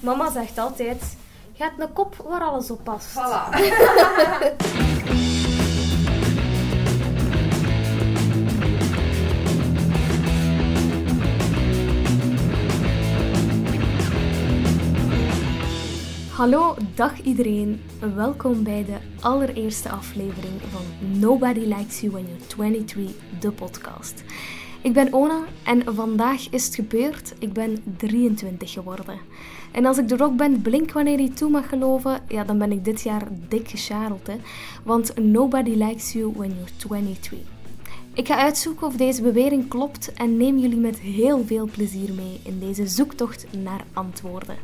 Mama zegt altijd: Je hebt een kop waar alles op past. Voilà. Hallo, dag iedereen. Welkom bij de allereerste aflevering van Nobody Likes You When You're 23, de podcast. Ik ben Ona en vandaag is het gebeurd. Ik ben 23 geworden. En als ik ook ben, blink wanneer je toe mag geloven, ja, dan ben ik dit jaar dik gescharreld. Hè? Want nobody likes you when you're 23. Ik ga uitzoeken of deze bewering klopt en neem jullie met heel veel plezier mee in deze zoektocht naar antwoorden.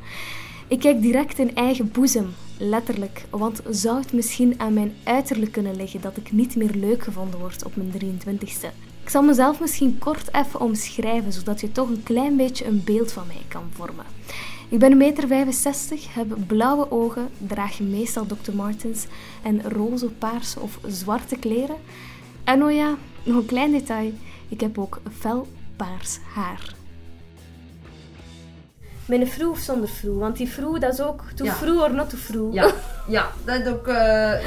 Ik kijk direct in eigen boezem, letterlijk, want zou het misschien aan mijn uiterlijk kunnen liggen dat ik niet meer leuk gevonden word op mijn 23ste? Ik zal mezelf misschien kort even omschrijven, zodat je toch een klein beetje een beeld van mij kan vormen. Ik ben 1,65 meter, heb blauwe ogen, draag meestal Dr. Martens en roze, paarse of zwarte kleren. En oh ja, nog een klein detail, ik heb ook fel paars haar. Met een vroeg of zonder vroeg? Want die vroeg, dat is ook too Ja. vroeg or not too vroeg. Ja, ja, dat is ook... eh,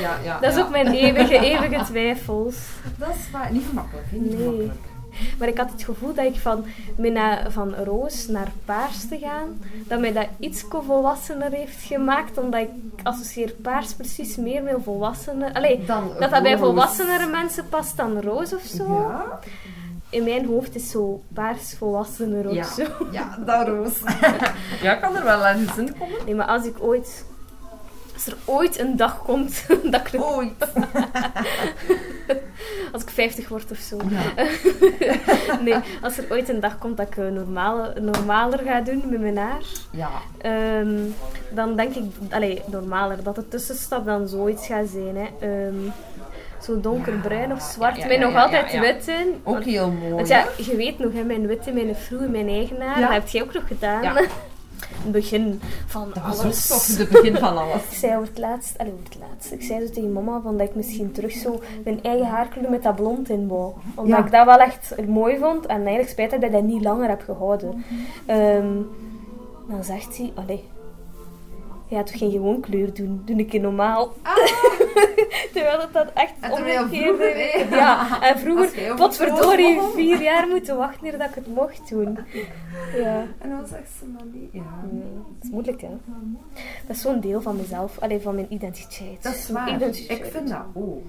ja, ja, Dat is ja. ook mijn eeuwige, eeuwige twijfels. Dat is waar. Niet gemakkelijk, hè? Niet Nee. gemakkelijk. Maar ik had het gevoel dat ik van, met na- van roos naar paars te gaan, dat mij dat iets volwassener heeft gemaakt, omdat ik associeer paars precies meer met volwassenen. Allee, Dan dat dat bij volwassenere mensen past dan roos of zo. Ja, In mijn hoofd is zo paars volwassener of ja, zo. ja, dat roos. ja, kan er wel aan in zin komen. Nee, maar als ik ooit... Als er ooit een dag komt dat ik... Ooit. Als ik 50 word of zo. Ja. Nee, als er ooit een dag komt dat ik eh, normale, normaler ga doen met mijn haar, Ja. ehm, dan denk ik, allee, normaler, dat de tussenstap dan zoiets gaat zijn. Hè. Ehm, zo donkerbruin of zwart, Ja, ja, met ja, nog altijd wit in. Ook heel mooi. Want ja, je weet nog, hè, mijn witte, mijn vroege, mijn eigen haar, dat heb jij ook nog gedaan. Ja. Het begin van Dat was ook alles. toch het begin van alles. Ik zei over het laatst, allee, over het laatst, ik zei zo tegen mama van dat ik misschien terug zo mijn eigen haarkleur met dat blond in wou. Omdat Ja. ik dat wel echt mooi vond en eigenlijk spijt dat ik dat niet langer heb gehouden. Ehm, dan zegt hij, allee, je gaat toch geen gewoon kleur doen, doe een keer normaal. Terwijl dat, dat echt vroeger, hè? Ja, en vroeger, potverdorie, vier jaar moeten wachten voordat ik het mocht doen. Ja. En dan zegt ze dan niet. Ja. Nee, dat is moeilijk, hè. Dat is zo'n deel van mezelf, alleen van mijn identiteit. Dat is waar. identiteit. Ik vind dat ook.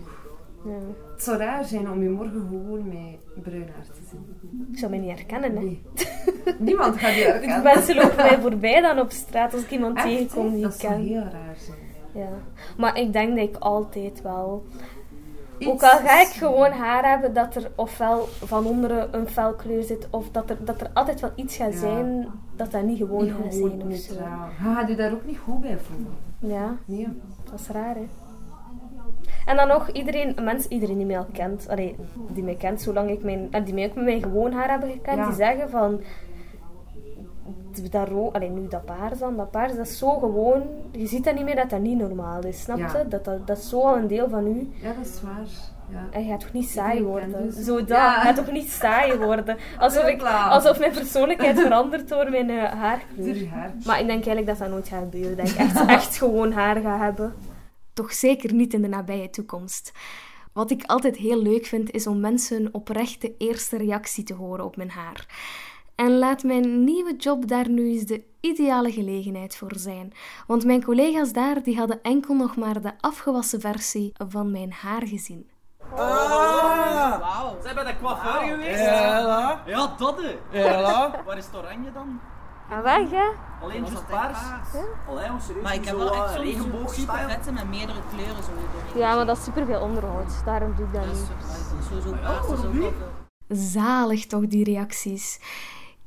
Ja. Het zou raar zijn om je morgen gewoon met bruin haar te zien. Ik zou mij niet herkennen, hè. Nee. Niemand gaat je herkennen. mensen lopen mij voorbij dan op straat als ik iemand Echt, tegenkom die Dat ik zou ken. heel raar zijn. Ja. Maar ik denk dat ik altijd wel... Iets- Ook al ga ik gewoon haar hebben dat er ofwel van onderen een felkleur zit, of dat er, dat er altijd wel iets gaat Ja. zijn dat dat niet gewoon Niet gaat gewoon zijn of zo. neutraal. Je gaat je daar ook niet goed bij voelen. Ja, Nee. dat is raar, hè. En dan nog, iedereen, mensen, iedereen die mij al kent, allee, die mij kent, zolang ik mijn, die mij ook met mijn gewoon haar hebben gekend, Ja. die zeggen van, dat ro allee, nu dat paars dan, dat paars, dat is zo gewoon, je ziet dat niet meer dat dat niet normaal is, snap Ja. je? Dat, dat, dat is zo al een deel van u. Ja, dat is waar. Ja. En je gaat toch niet saai worden? dus. Zo dat, Ja. je gaat toch niet saai worden? Alsof, ik, alsof mijn persoonlijkheid verandert door mijn eh, haarkleur. Haar. Maar ik denk eigenlijk dat dat nooit gaat gebeuren. Dat ik echt, echt gewoon haar ga hebben. Toch zeker niet in de nabije toekomst. Wat ik altijd heel leuk vind, is om mensen hun oprechte eerste reactie te horen op mijn haar. En laat mijn nieuwe job daar nu eens de ideale gelegenheid voor zijn. Want mijn collega's daar die hadden enkel nog maar de afgewassen versie van mijn haar gezien. Ah! Wauw. Zijn bij de coiffeur geweest? Ja, Ja, dat hè. ja. Waar is het oranje dan? En weg, hè? Alleen just paars? Allee, jongens, serieus. Maar ik heb wel echt zo'n super met meerdere kleuren zo. Ja, maar dat is superveel onderhoud. Daarom doe ik dat niet. dat is sowieso paars, veel. Zalig toch, die reacties.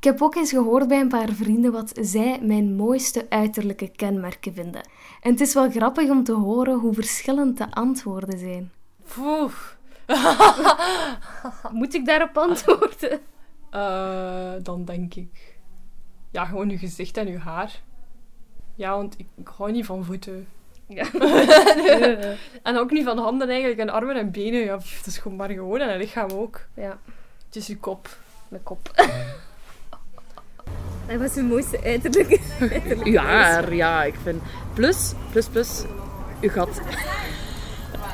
Ik heb ook eens gehoord bij een paar vrienden wat zij mijn mooiste uiterlijke kenmerken vinden. En het is wel grappig om te horen hoe verschillend de antwoorden zijn. Poeh. Moet ik daarop antwoorden? Eh, dan denk ik... Ja, gewoon uw gezicht en uw haar. Ja, want ik, ik hou niet van voeten. Ja. En ook niet van handen eigenlijk, en armen en benen. Ja, pff, het is gewoon maar gewoon, en een lichaam ook. ja, Het is uw kop. mijn kop. Dat was uw mooiste uiterlijk. Uw haar, ja, ik vind... Plus, plus, plus, uw gat.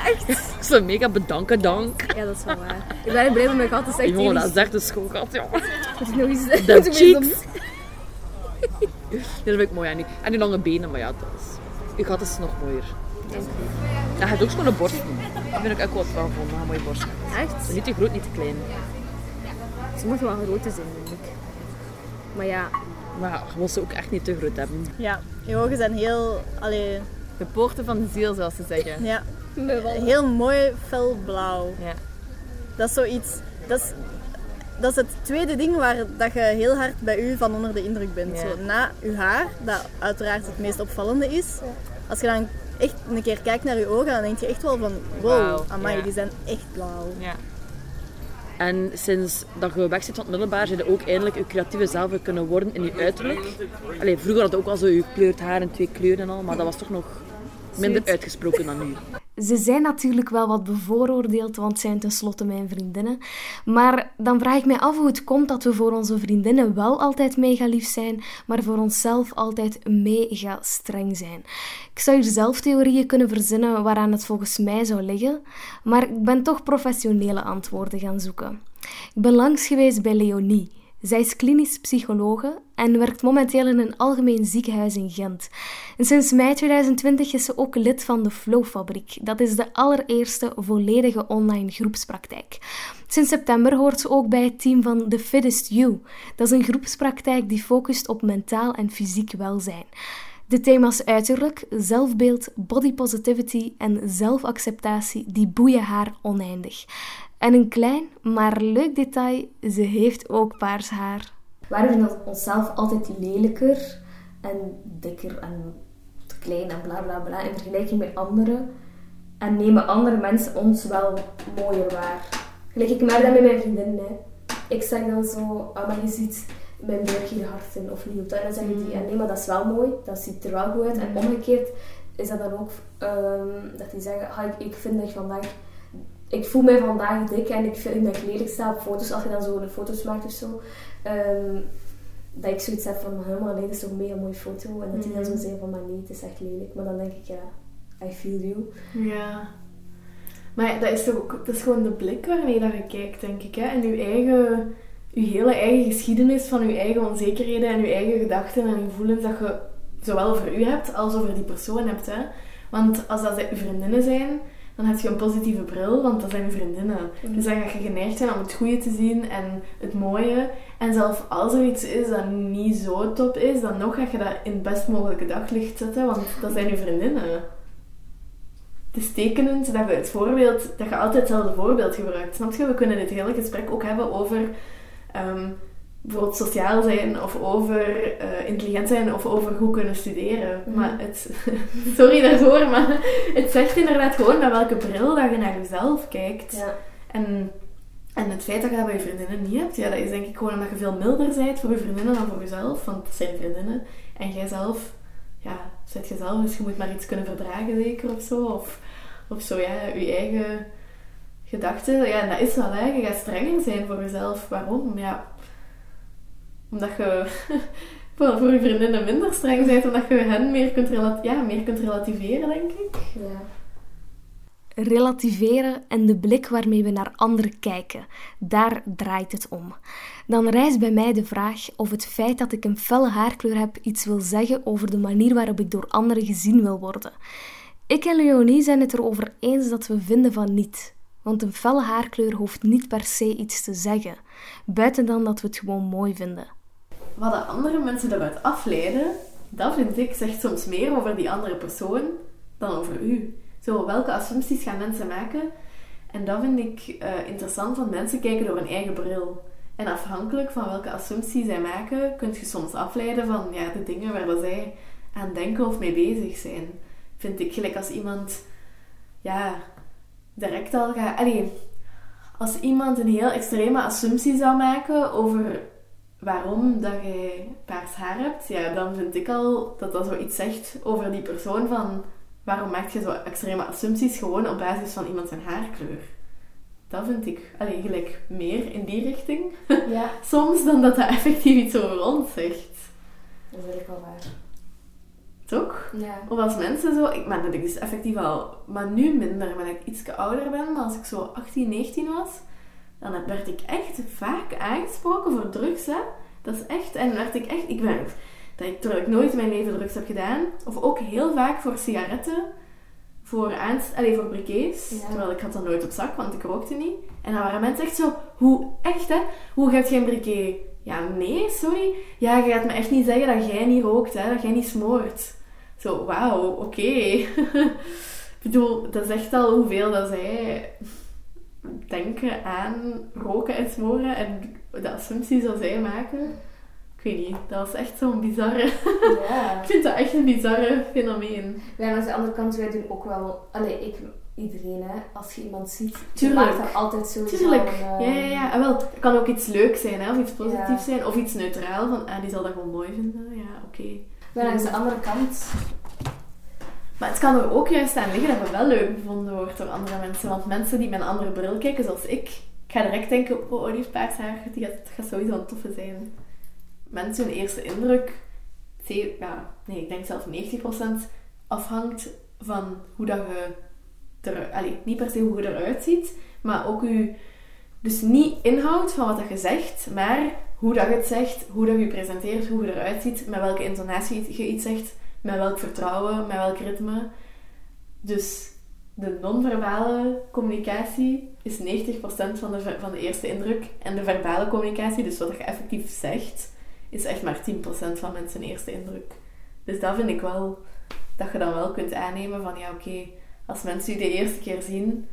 Echt? Zo mega bedanken dank. Ja, dat is wel waar. Ik ben blij met mijn gat. Dat is echt Jongen, dat is echt een schoolgat, ja. Moet ik nog eens... De weer cheeks. Ja, dat vind ik mooi aan u. En die lange benen, maar ja, dat is... Uw gat is nog mooier. Ja, je hebt ook schone borsten. Dat vind ik ook wat van van, een mooie borsten. doen. Echt? Niet te groot, niet te klein. Ze moeten wel groter zijn. Maar ja, Maar ja, je wil ze ook echt niet te groot hebben. Ja, je ogen zijn heel, allee, De poorten van de ziel, zoals ze zeggen. ja, heel mooi felblauw. Ja. Dat is zoiets, dat is, dat is het tweede ding waar dat je heel hard bij u van onder de indruk bent. Ja. Zo, na uw haar, dat uiteraard het meest opvallende is. Als je dan echt een keer kijkt naar je ogen, dan denk je echt wel van wow, amai, ja. die zijn echt blauw. Ja. En sinds dat je weg zit van het middelbaar, zijn je ook eindelijk je creatieve zelf kunnen worden in je uiterlijk. Allee, vroeger had je ook al zo je kleurd haar en twee kleuren en al, maar dat was toch nog minder uitgesproken dan nu. Ze zijn natuurlijk wel wat bevooroordeeld, want het zijn tenslotte mijn vriendinnen. Maar dan vraag ik mij af hoe het komt dat we voor onze vriendinnen wel altijd mega lief zijn, maar voor onszelf altijd mega streng zijn. Ik zou hier zelf theorieën kunnen verzinnen waaraan het volgens mij zou liggen, maar ik ben toch professionele antwoorden gaan zoeken. Ik ben langs geweest bij Leonie. Zij is klinisch psychologe en werkt momenteel in een algemeen ziekenhuis in Gent. En sinds mei 2020 is ze ook lid van de Flowfabriek. Dat is de allereerste volledige online groepspraktijk. Sinds september hoort ze ook bij het team van The Fittest You. Dat is een groepspraktijk die focust op mentaal en fysiek welzijn. De thema's uiterlijk, zelfbeeld, body positivity en zelfacceptatie die boeien haar oneindig. En een klein, maar leuk detail, ze heeft ook paars haar. Wij vinden onszelf altijd lelijker en dikker en te klein en bla bla bla in vergelijking met anderen. En nemen andere mensen ons wel mooier waar. Gelijk, ik merk dat met mijn vriendinnen. Ik zeg dan zo, ah, maar je ziet mijn buik hier hard in of niet. En dan zeggen die, ah, nee, maar dat is wel mooi, dat ziet er wel goed uit. En omgekeerd is dat dan ook ehm, dat die zeggen, ah, ik, ik vind dat je vandaag ik voel mij vandaag dik en ik vind dat ik lelijk sta op foto's. Als je dan zo de foto's maakt of zo. ehm, dat ik zoiets heb van, helemaal nee, dat is toch een mega mooie foto. En dat die dan zo zeggen van, maar nee, het is echt lelijk. Maar dan denk ik, ja, I feel you. Ja. Maar dat is toch ook, dat is gewoon de blik waarmee dat je kijkt, denk ik. Hè? En je eigen, je hele eigen geschiedenis van je eigen onzekerheden en je eigen gedachten en gevoelens dat je zowel over u hebt als over die persoon hebt. Hè? Want als dat je vriendinnen zijn, dan heb je een positieve bril, want dat zijn je vriendinnen. Dus dan ga je geneigd zijn om het goede te zien en het mooie. En zelfs als er iets is dat niet zo top is, dan nog ga je dat in het best mogelijke daglicht zetten, want dat zijn je vriendinnen. Het is tekenend dat je het voorbeeld, dat je altijd hetzelfde voorbeeld gebruikt. Snap je? We kunnen dit hele gesprek ook hebben over ehm, bijvoorbeeld sociaal zijn of over eh, intelligent zijn of over goed kunnen studeren. Maar het, sorry daarvoor, maar het zegt inderdaad gewoon met welke bril dat je naar jezelf kijkt. Ja. En, en het feit dat je dat bij je vriendinnen niet hebt, ja, dat is denk ik gewoon omdat je veel milder bent voor je vriendinnen dan voor jezelf. Want het zijn vriendinnen. En jijzelf, ja, zet jezelf, dus je moet maar iets kunnen verdragen zeker of zo. Of, of zo, ja, je eigen gedachten. Ja, en dat is wel, hè. Je gaat strenger zijn voor jezelf. Waarom? Ja, omdat je voor voor je vriendinnen minder streng bent, omdat je hen meer kunt, ja, meer kunt relativeren, denk ik. Ja. Relativeren en de blik waarmee we naar anderen kijken, daar draait het om. Dan rijst bij mij de vraag of het feit dat ik een felle haarkleur heb iets wil zeggen over de manier waarop ik door anderen gezien wil worden. Ik en Leonie zijn het erover eens dat we vinden van niet. Want een felle haarkleur hoeft niet per se iets te zeggen, buiten dan dat we het gewoon mooi vinden. Wat de andere mensen eruit afleiden, dat vind ik zegt soms meer over die andere persoon dan over u. Zo, welke assumpties gaan mensen maken? En dat vind ik eh, interessant, want mensen kijken door hun eigen bril. En afhankelijk van welke assumpties zij maken, kun je soms afleiden van ja, de dingen waar zij aan denken of mee bezig zijn. Vind ik gelijk als iemand ja, direct al gaat. Allee, als iemand een heel extreme assumptie zou maken over waarom dat jij paars haar hebt, ja, dan vind ik al dat dat zoiets zegt over die persoon van waarom maak je zo extreme assumpties gewoon op basis van iemand zijn haarkleur. Dat vind ik allee, gelijk meer in die richting Ja, soms dan dat dat effectief iets over ons zegt. Dat is eigenlijk wel waar. Toch? Ja. Of als mensen zo... Ik, maar dat ik dus effectief al... Maar nu minder, wanneer ik iets ouder ben. Maar als ik zo 18, 19 was... Dan werd ik echt vaak aangesproken voor drugs, hè. Dat is echt... En dan werd ik echt... Ik ben... Dat ik, terwijl ik nooit in mijn leven drugs heb gedaan. Of ook heel vaak voor sigaretten. Voor aanst... Allee, voor briquets. Ja. Terwijl ik had dat nooit op zak, want ik rookte niet. En dan waren mensen echt zo... Hoe... Echt, hè? Hoe gaat geen briquet? Ja, nee, sorry. Ja, je gaat me echt niet zeggen dat jij niet rookt, hè. Dat jij niet smoort. Zo, wauw, oké. ik bedoel, dat is echt al hoeveel dat zij denken aan roken en smoren en de assumpties dat zij maken. Ik weet niet, dat was echt zo'n bizarre... Ja. ik vind dat echt een bizarre fenomeen. Ja, en aan de andere kant, wij doen ook wel... Allee, ik... Iedereen, hè. Als je iemand ziet, Tuurlijk. maakt dan altijd sowieso Tuurlijk. een, Ja, eh, ja, ja. En wel, het kan ook iets leuks zijn, hè, of iets positiefs Ja. zijn, of iets neutraal, van ah, die zal dat gewoon mooi vinden. Ja, oké. Maar langs de andere kant... Maar het kan er ook juist aan liggen dat het wel leuk bevonden wordt door andere mensen. Want mensen die met een andere bril kijken, zoals ik, ik ga direct denken, oh, die heeft die gaat, sowieso een toffe zijn. Mensen hun eerste indruk, ja, nee, ik denk zelfs 90% afhangt van hoe dat je er, allee, niet per se hoe je eruit ziet, maar ook je, dus niet inhoud van wat dat je zegt, maar hoe dat je het zegt, hoe dat je je presenteert, hoe je eruit ziet, met welke intonatie je iets zegt, met welk vertrouwen, met welk ritme. Dus de non-verbale communicatie is 90% van de, van de eerste indruk. En de verbale communicatie, dus wat je effectief zegt, is echt maar 10% van mensen eerste indruk. Dus dat vind ik wel, dat je dan wel kunt aannemen van, ja oké, als mensen je de eerste keer zien,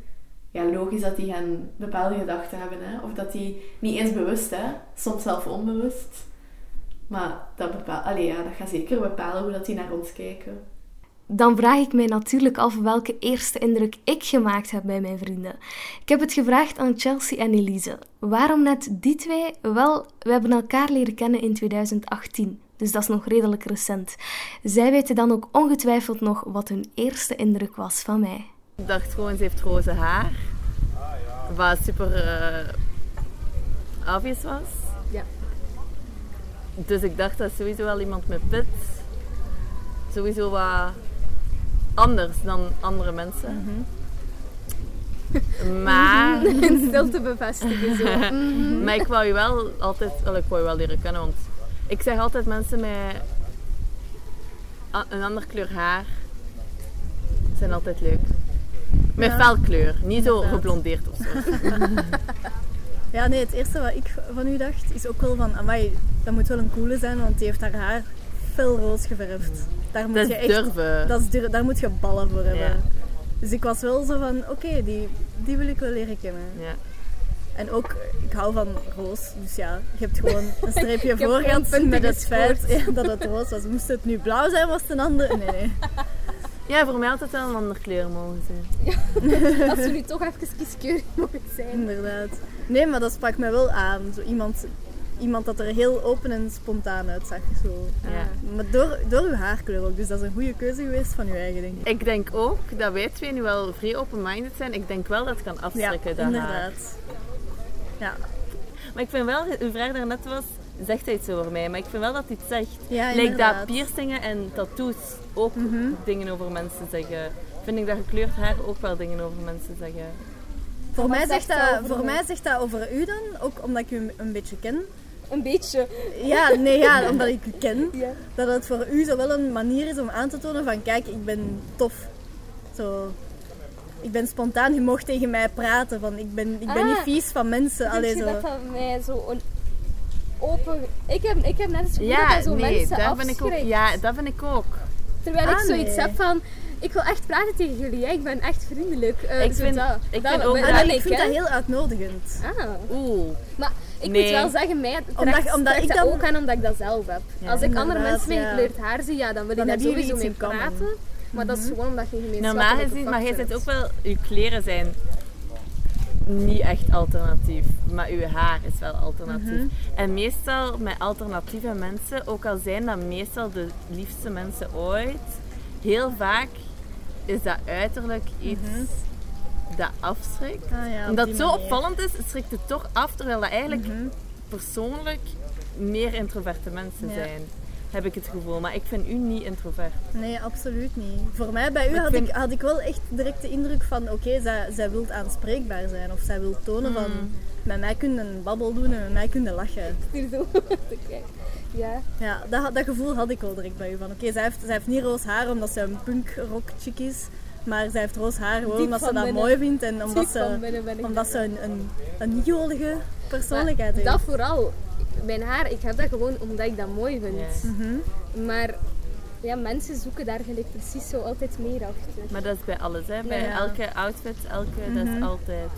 ja logisch dat die gaan bepaalde gedachten hebben. Hè? Of dat die niet eens bewust, hè? soms zelf onbewust. Maar dat, bepaal, allee, ja, dat gaat zeker bepalen hoe dat die naar ons kijken. Dan vraag ik mij natuurlijk af welke eerste indruk ik gemaakt heb bij mijn vrienden. Ik heb het gevraagd aan Chelsea en Elise. Waarom net die twee? Wel, we hebben elkaar leren kennen in 2018, dus dat is nog redelijk recent. Zij weten dan ook ongetwijfeld nog wat hun eerste indruk was van mij. Ik dacht gewoon, ze heeft roze haar. Wat super eh obvious was. Dus ik dacht dat sowieso wel iemand met pit. Sowieso wat anders dan andere mensen. Maar, In stilte bevestigen zo. maar ik wou je wel altijd, wel, ik wou je wel leren kennen, want ik zeg altijd mensen met een andere kleur haar zijn altijd leuk. Met Ja. felkleur, niet zo geblondeerd of zo. Ja, nee, het eerste wat ik van u dacht is ook wel van, amai, dat moet wel een coole zijn, want die heeft haar haar fel rood geverfd. Daar moet Dat je echt, durven. Dat is dur- daar moet je ballen voor hebben. Ja. Dus ik was wel zo van, oké, die, die wil ik wel leren kennen. Ja. En ook, ik hou van roos, dus ja, je hebt gewoon een streepje heb voor gewoon gehad punten met het feit ja, dat het roos was. Moest het nu blauw zijn, was het een ander? Nee, nee. ja, voor mij had het wel een andere kleur mogen zijn. Als we nu toch even kieskeurig mogen zijn. Inderdaad. Nee, maar dat sprak mij wel aan. Zo iemand, iemand dat er heel open en spontaan uitzag. Zo. Ja. Maar door, door uw haarkleur ook. Dus dat is een goede keuze geweest van uw eigen, denk ik. Ik denk ook dat wij twee nu wel vrij open-minded zijn. Ik denk wel dat het kan afschrikken, dat haar. inderdaad. Ja, Maar ik vind wel, uw vraag daarnet was, zegt hij iets over mij? Maar ik vind wel dat hij het zegt. ja Lijkt. Mhm. dat piercingen en tattoos ook dingen over mensen zeggen. Vind ik dat gekleurd haar ook wel dingen over mensen zeggen. Voor, mij zegt dat over voor mij? zegt dat over u dan, ook omdat ik u een- beetje ken. Een beetje. Ja, nee, ja, omdat ik u ken. Ja. Dat het voor u zo wel een manier is om aan te tonen van, kijk, ik ben tof. Zo... Ik ben spontaan, je mocht tegen mij praten. Van, ik ben, ik ben Ah. niet vies van mensen. Allee, zo. dat dat mij zo open... Ik heb, ik heb net het gevoel Ja, dat zo nee, mensen dat ik ook. Ja, dat vind ik ook. Terwijl ik Ah, zoiets nee. heb van... Ik wil echt praten tegen jullie. hè. Ik ben echt vriendelijk. Eh, Ik zo vind- dat. ik Dat vind ook dat- ik vind dat heel uitnodigend. Ah. Oeh. Maar ik Nee. moet wel zeggen, mij Omdat- trekt, omdat trekt ik dat dan- ook aan omdat ik dat zelf heb. Ja. Als ik andere mensen met ja. gekleurd haar zie, ja, dan wil ik daar sowieso mee praten. Maar dat is gewoon omdat je gemeenschappelijke Normaal gezien, maar jij zit ook wel, je kleren zijn niet echt alternatief, maar uw haar is wel alternatief. En meestal met alternatieve mensen, ook al zijn dat meestal de liefste mensen ooit, heel vaak is dat uiterlijk iets dat afschrikt. Ah, ja, Omdat het zo manier. opvallend is, schrikt het toch af, terwijl dat eigenlijk Mhm. persoonlijk meer introverte mensen Ja. zijn. heb ik het gevoel. Maar ik vind u niet introvert. Nee, absoluut niet. Voor mij, bij u, ik had, vind- ik, had ik wel echt direct de indruk van... Oké, zij, zij wil aanspreekbaar zijn. Of zij wil tonen van... Mm. Met mij kun je een babbel doen en met mij kun je lachen. Hier zo te kijken. Ja. Ja, dat, dat gevoel had ik wel direct bij u. Van oké, zij, heeft, zij heeft niet roos haar omdat ze een punkrock chick is. Maar zij heeft roos haar gewoon Diep omdat ze dat binnen. mooi vindt. En omdat Diep ze, binnen omdat ze een, een, een jolige persoonlijkheid Maar heeft. Dat vooral. Mijn haar, ik heb dat gewoon omdat ik dat mooi vind. Mhm. Maar ja, mensen zoeken daar gelijk precies zo altijd meer achter. Maar dat is bij alles, hè. Bij Ja. elke outfit, elke, dat is altijd...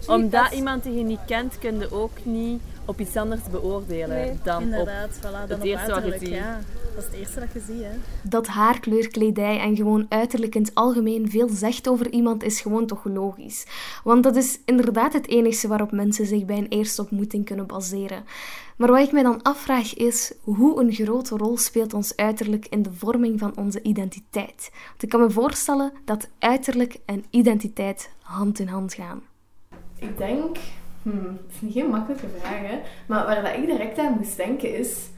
Zie, Omdat iemand die je niet kent, kun je ook niet op iets anders beoordelen Nee. dan op... Inderdaad, voilà, dan het op eerste wat je uiterlijk. ziet. Ja, dat is het eerste dat je ziet. Hè. Dat haarkleur, kledij en gewoon uiterlijk in het algemeen veel zegt over iemand is gewoon toch logisch. Want dat is inderdaad het enige waarop mensen zich bij een eerste ontmoeting kunnen baseren. Maar wat ik mij dan afvraag is, hoe een grote rol speelt ons uiterlijk in de vorming van onze identiteit? Want ik kan me voorstellen dat uiterlijk en identiteit hand in hand gaan. Ik denk, hmm, het is niet geen makkelijke vraag, hè, maar waar dat ik direct aan moest denken is,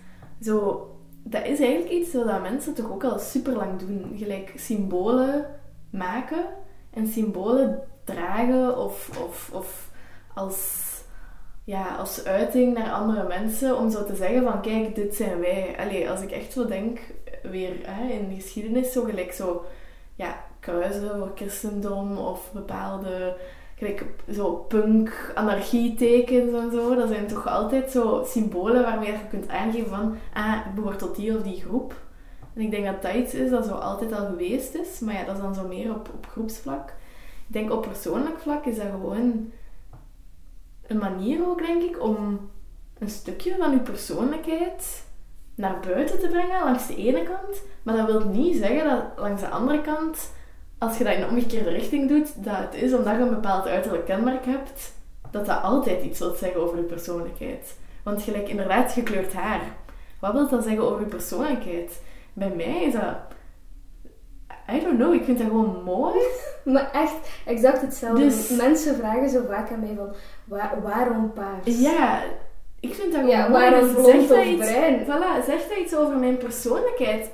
zo, dat is eigenlijk iets dat mensen toch ook al super lang doen. Gelijk symbolen maken en symbolen dragen of, of, of als, ja, als uiting naar andere mensen om zo te zeggen van kijk, dit zijn wij. Allee, als ik echt zo denk, weer hè, in de geschiedenis, zo gelijk zo, ja, kruisen voor christendom of bepaalde gelijk zo punk, anarchietekens en zo. Dat zijn toch altijd zo symbolen waarmee je kunt aangeven van, ah, ik behoor tot die of die groep. En ik denk dat dat iets is dat zo altijd al geweest is. Maar ja, dat is dan zo meer op, op groepsvlak. Ik denk op persoonlijk vlak is dat gewoon een manier ook, denk ik, om een stukje van je persoonlijkheid naar buiten te brengen langs de ene kant. Maar dat wil niet zeggen dat langs de andere kant, als je dat in de omgekeerde richting doet, dat het is omdat je een bepaald uiterlijk kenmerk hebt, dat dat altijd iets wil zeggen over je persoonlijkheid. Want gelijk inderdaad gekleurd haar. Wat wil dat zeggen over je persoonlijkheid? Bij mij is dat... I don't know, ik vind dat gewoon mooi. Maar echt, exact hetzelfde. Dus- Mensen vragen zo vaak aan mij van, "Wa- waarom paars? Ja, ik vind dat gewoon Ja, mooi. waarom blond zegt of iets, bruin? Voilà, zegt dat iets over mijn persoonlijkheid?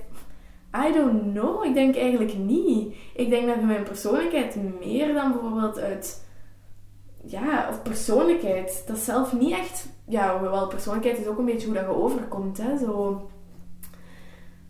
I don't know. Ik denk eigenlijk niet. Ik denk dat mijn persoonlijkheid meer dan bijvoorbeeld uit... Ja, of persoonlijkheid. Dat is zelf niet echt... Ja, hoewel persoonlijkheid is ook een beetje hoe dat je overkomt, hè. Zo...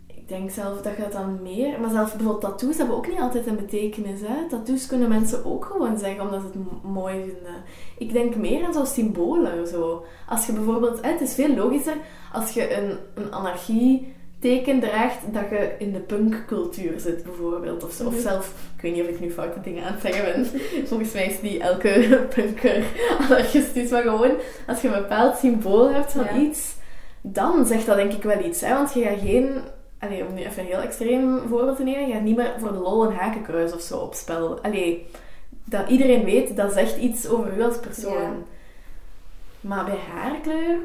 Ik denk zelf dat je dat dan meer... Maar zelfs bijvoorbeeld tattoos hebben ook niet altijd een betekenis, hè. Tattoos kunnen mensen ook gewoon zeggen omdat ze het mooi vinden. Ik denk meer aan zo'n symbolen, zo. Als je bijvoorbeeld... Hè, het is veel logischer als je een, een anarchie teken draagt dat je in de punkcultuur zit, bijvoorbeeld. Of, of zelf, ik weet niet of ik nu foute dingen aan het zeggen ben. Volgens mij is niet elke punker anarchistisch, maar gewoon als je een bepaald symbool hebt van Ja. iets, dan zegt dat denk ik wel iets. Hè? Want je gaat geen, allee, om nu even een heel extreem voorbeeld te nemen, je gaat niet meer voor de lol een hakenkruis of zo op spel. Allee, dat iedereen weet, dat zegt iets over u als persoon. Ja. Maar bij haarkleur,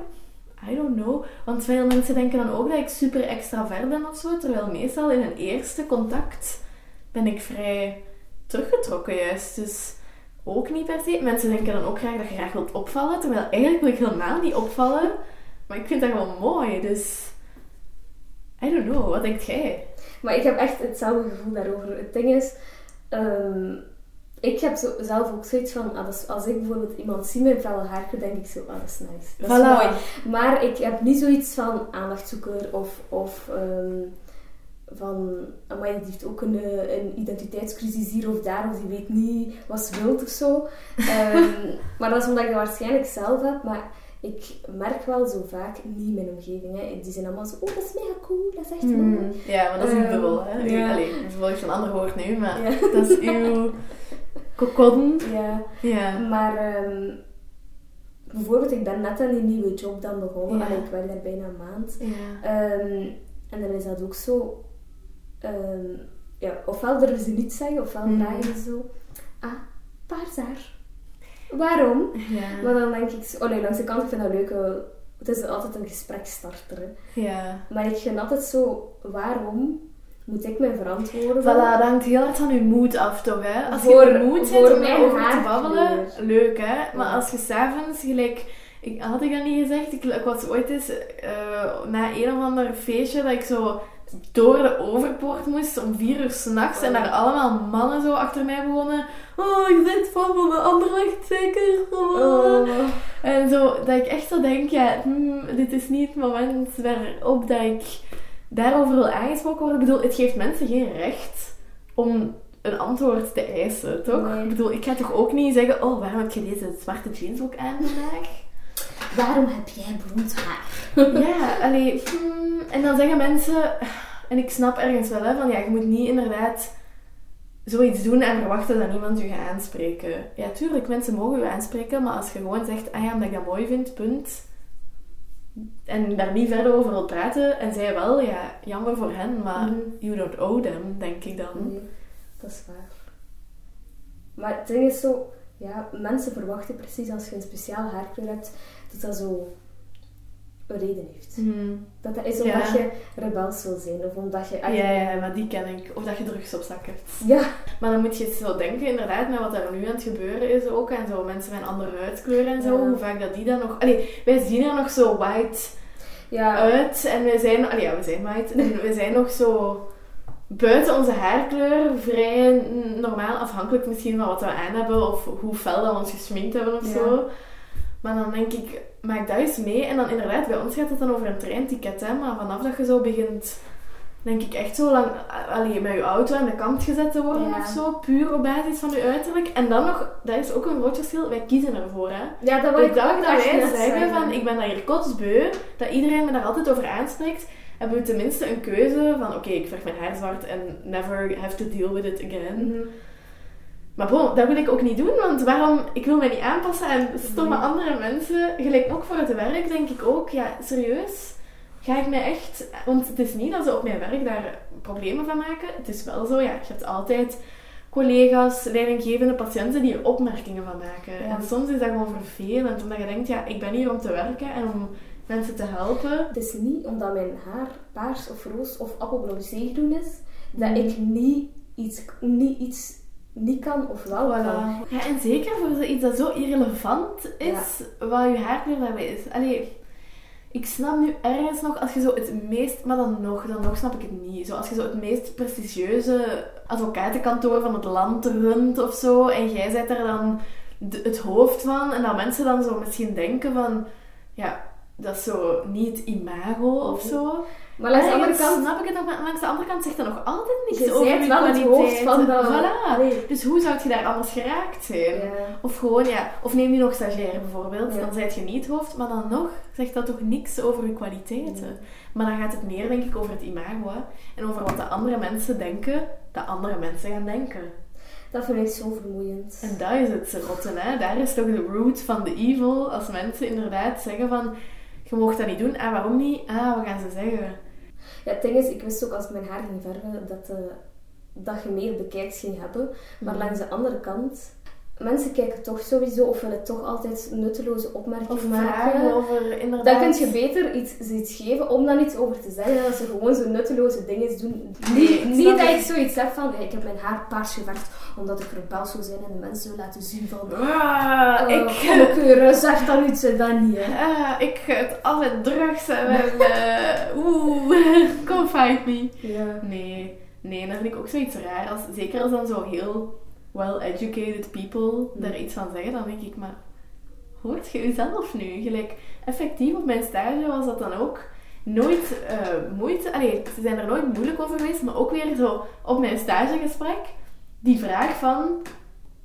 I don't know. Want veel mensen denken dan ook dat ik super extravert ben of zo. Terwijl meestal in een eerste contact ben ik vrij teruggetrokken juist. Dus ook niet per se. Mensen denken dan ook graag dat je graag wilt opvallen. Terwijl eigenlijk wil ik helemaal niet opvallen. Maar ik vind dat gewoon mooi. Dus I don't know. Wat denkt jij? Maar ik heb echt hetzelfde gevoel daarover. Het ding is, ehm, ik heb zo, zelf ook zoiets van, ah, als ik bijvoorbeeld iemand zie met felle haarkleur, denk ik zo, ah, dat is nice. Dat is mooi. Maar ik heb niet zoiets van aandachtzoeker of, of ehm, van, amai, die heeft ook een, eh, een identiteitscrisis hier of daar, of die weet niet wat ze wil of zo. Ehm, maar dat is omdat ik dat waarschijnlijk zelf heb, maar ik merk wel zo vaak niet in mijn omgeving. Hè. Die zijn allemaal zo, oh, dat is mega cool, dat is echt mooi. Hmm. Ja, maar dat is een bubbel. Hè? ja. Allee, een ander woord nu, maar Ja. dat is uw Ja. Ja. Maar ehm, bijvoorbeeld, ik ben net aan die nieuwe job dan begonnen. Ja. en ik werk daar bijna een maand. Ja. Ehm, en dan is dat ook zo... ehm, ja, ofwel durven ze niet zeggen, ofwel Mm. vragen ze zo... Ah, paars haar. Waarom? Ja. Maar dan denk ik... Oh nee, langs de kant, ik vind dat leuk. eh, het is altijd een gesprekstarter. Hè. ja. Maar ik vind altijd zo... Waarom moet ik mij verantwoorden? Voilà, dat hangt heel hard van je moed af, toch? Hè? Als Voor- je in de moed zit om mijn erover te babbelen, leuk hè? Maar als je s'avonds gelijk Ik, had ik dat niet gezegd? Ik, ik was ooit eens eh, na een of ander feestje dat ik zo door de overpoort moest om vier uur s'nachts en daar allemaal mannen zo achter mij begonnen. Oh, je bent van van de Anderlecht zeker? Oh. En zo, dat ik echt zo denk, ja, hmm, dit is niet het moment waarop dat ik daarover wil aangesproken worden. Ik bedoel, het geeft mensen geen recht om een antwoord te eisen, toch? Nee. Ik bedoel, ik ga toch ook niet zeggen, oh, waarom heb je deze zwarte jeansbroek aan vandaag? Waarom heb jij blond haar? ja, allee, hmm, en dan zeggen mensen, en ik snap ergens wel, hè, van ja, je moet niet inderdaad zoiets doen en verwachten dat niemand u gaat aanspreken. Ja, tuurlijk, mensen mogen u aanspreken, maar als je gewoon zegt, ah ja, omdat ik dat mooi vind, punt. En daar niet verder over wilt praten, en zij wel, ja, jammer voor hen, maar Mhm. you don't owe them, denk ik dan. Nee, dat is waar. Maar het ding is zo, ja, mensen verwachten precies als je een speciaal haarkleur hebt, dat dat zo een reden heeft. Mhm. Dat dat is omdat Ja. je rebels wil zijn, of omdat je... Ja, ja, maar die ken ik. Of dat je drugs op zak hebt. Ja, Maar dan moet je zo denken, inderdaad, met wat er nu aan het gebeuren is ook. En zo mensen met een andere huidskleur en zo. Ja. Hoe vaak dat die dan nog... Allee, wij zien er nog zo white ja. uit. En wij zijn... Allee, ja, we zijn white. En we zijn nog zo... Buiten onze haarkleur vrij normaal. Afhankelijk misschien van wat we aan hebben. Of hoe fel dat we ons gesminkt hebben of zo. Maar dan denk ik, maak dat eens mee. En dan inderdaad, bij ons gaat het dan over een treinticket. Hè? Maar vanaf dat je zo begint, denk ik echt zo lang allee, met je auto aan de kant gezet te worden Ja. of zo. Puur op basis van je uiterlijk. En dan nog, dat is ook een groot verschil, wij kiezen ervoor. Hè? ja, dat wil ik dag dat wij zeggen van, ik ben daar hier kotsbeu, dat iedereen me daar altijd over aanspreekt, hebben we tenminste een keuze van, oké, ik verf mijn haar zwart en never have to deal with it again. Mhm. Maar bon, dat wil ik ook niet doen, want waarom? Ik wil mij niet aanpassen aan stomme Nee. andere mensen. Gelijk ook voor het werk, denk ik ook, ja, serieus? Ga ik mij echt... Want het is niet dat ze op mijn werk daar problemen van maken. Het is wel zo, ja, je hebt altijd collega's, leidinggevende patiënten die er opmerkingen van maken. Ja. En soms is dat gewoon vervelend, omdat je denkt, ja, ik ben hier om te werken en om mensen te helpen. Het is niet omdat mijn haar paars of roos of appelblauw zeegroen is, dat Mhm. ik niet iets, niet iets niet kan of wel kan. Ja, en zeker voor zoiets dat zo irrelevant is, wat je haarkleur daarbij is. Allee, ik snap nu ergens nog, als je zo het meest, maar dan nog, dan nog snap ik het niet. Zo, als je zo het meest prestigieuze advocatenkantoor van het land runt of zo, en jij bent er dan de- het hoofd van, en dat mensen dan zo misschien denken van, ja, dat is zo niet het imago of zo. Maar langs de andere Ergens kant, snap ik het nog, maar langs de andere kant zegt dat nog altijd niks je over je wel het hoofd van dat... Voilà. Nee. Dus hoe zou je daar anders geraakt zijn? Ja. Of gewoon, ja, of neem je nog stagiair bijvoorbeeld, Ja. dan zijt je niet hoofd, maar dan nog zegt dat toch niks over je kwaliteiten. Maar dan gaat het meer, denk ik, over het imago hè. en over wat de andere mensen denken, dat andere mensen gaan denken. Dat vind ik zo vermoeiend. En dat is het rotte, hè. Daar is toch de root van de evil, als mensen inderdaad zeggen van, je mag dat niet doen, ah, waarom niet? Ah, wat gaan ze zeggen? Ja, het ding is, ik wist ook als ik mijn haar ging verven dat, eh, dat je meer bekijks ging hebben. Maar Mhm. langs de andere kant, mensen kijken toch sowieso of willen toch altijd nutteloze opmerkingen Of maken. over inderdaad... Dan kun je beter iets, iets geven om dan iets over te zeggen. En als ze gewoon zo nutteloze dingen doen. Nee, niet dat ik zoiets heb van, ik heb mijn haar paars geverfd omdat ik rebels wil zijn en de mensen wil laten zien van... Ah, eh, ik... Zeg dan iets en dan niet. Ah, ik het alle drugs en eh, oeh, come fight me. Ja. Nee, nee, dat vind ik ook zoiets raar. Als, zeker als dan zo heel well-educated people daar iets van zeggen, dan denk ik, maar hoort je jezelf nu? Gelijk, effectief op mijn stage was dat dan ook nooit eh, moeite, allee, ze zijn er nooit moeilijk over geweest, maar ook weer zo op mijn stagegesprek, die vraag van,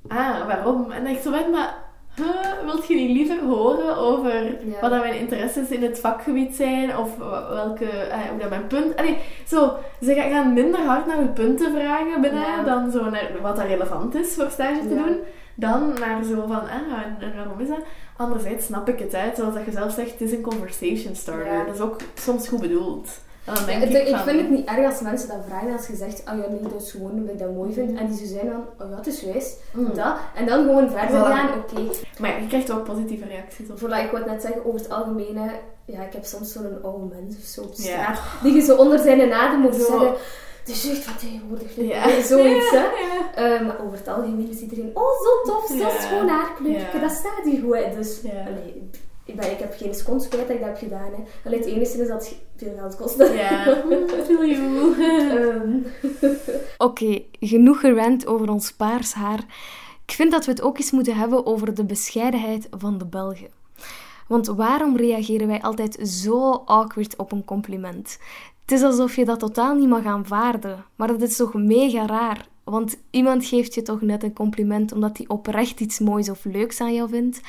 ah, waarom? En ik zo maar huh, wilt je niet liever horen over Ja. wat dan mijn interesses in het vakgebied zijn, of welke, eh, hoe dat mijn punt, allee, zo, ze gaan- minder hard naar uw punten vragen binnen, Ja. dan zo naar wat dat relevant is voor stage te Ja. doen, dan naar zo van, ah, en, en waarom is dat? Anderzijds snap ik het, hè. zoals dat je zelf zegt, het is een conversation starter. Dat is ook soms goed bedoeld. Dan Ja, het- ik, ik van, vind het niet erg als mensen dat vragen als je zegt, oh ja, nee, dat is gewoon omdat ik dat mooi vind. En die zo zijn van, oh ja, het is juist, Mm. dat. En dan gewoon verder Voilà. gaan, oké. Maar je krijgt ook positieve reacties op. Voilà, ik wou het net zeggen, over het algemeen, ja, ik heb soms zo'n oude mens of zo op Ja. straat, die je zo onder zijn adem moet Zo. zeggen, het is echt wat tegenwoordig. Ja. Zoiets, hè. Ja. Eh, maar over het algemeen is iedereen, oh, zo tof, zo schoon haarkleurje, dat staat hier goed. Dus. Ik, ben, ik heb geen seconde spijt dat ik dat heb gedaan. Hè. Alleen het enige is dat het veel geld kostte. Ja, feel you. Ehm, Oké, genoeg gerant over ons paars haar. Ik vind dat we het ook eens moeten hebben over de bescheidenheid van de Belgen. Want waarom reageren wij altijd zo awkward op een compliment? Het is alsof je dat totaal niet mag aanvaarden. Maar dat is toch mega raar? Want iemand geeft je toch net een compliment omdat hij oprecht iets moois of leuks aan jou vindt.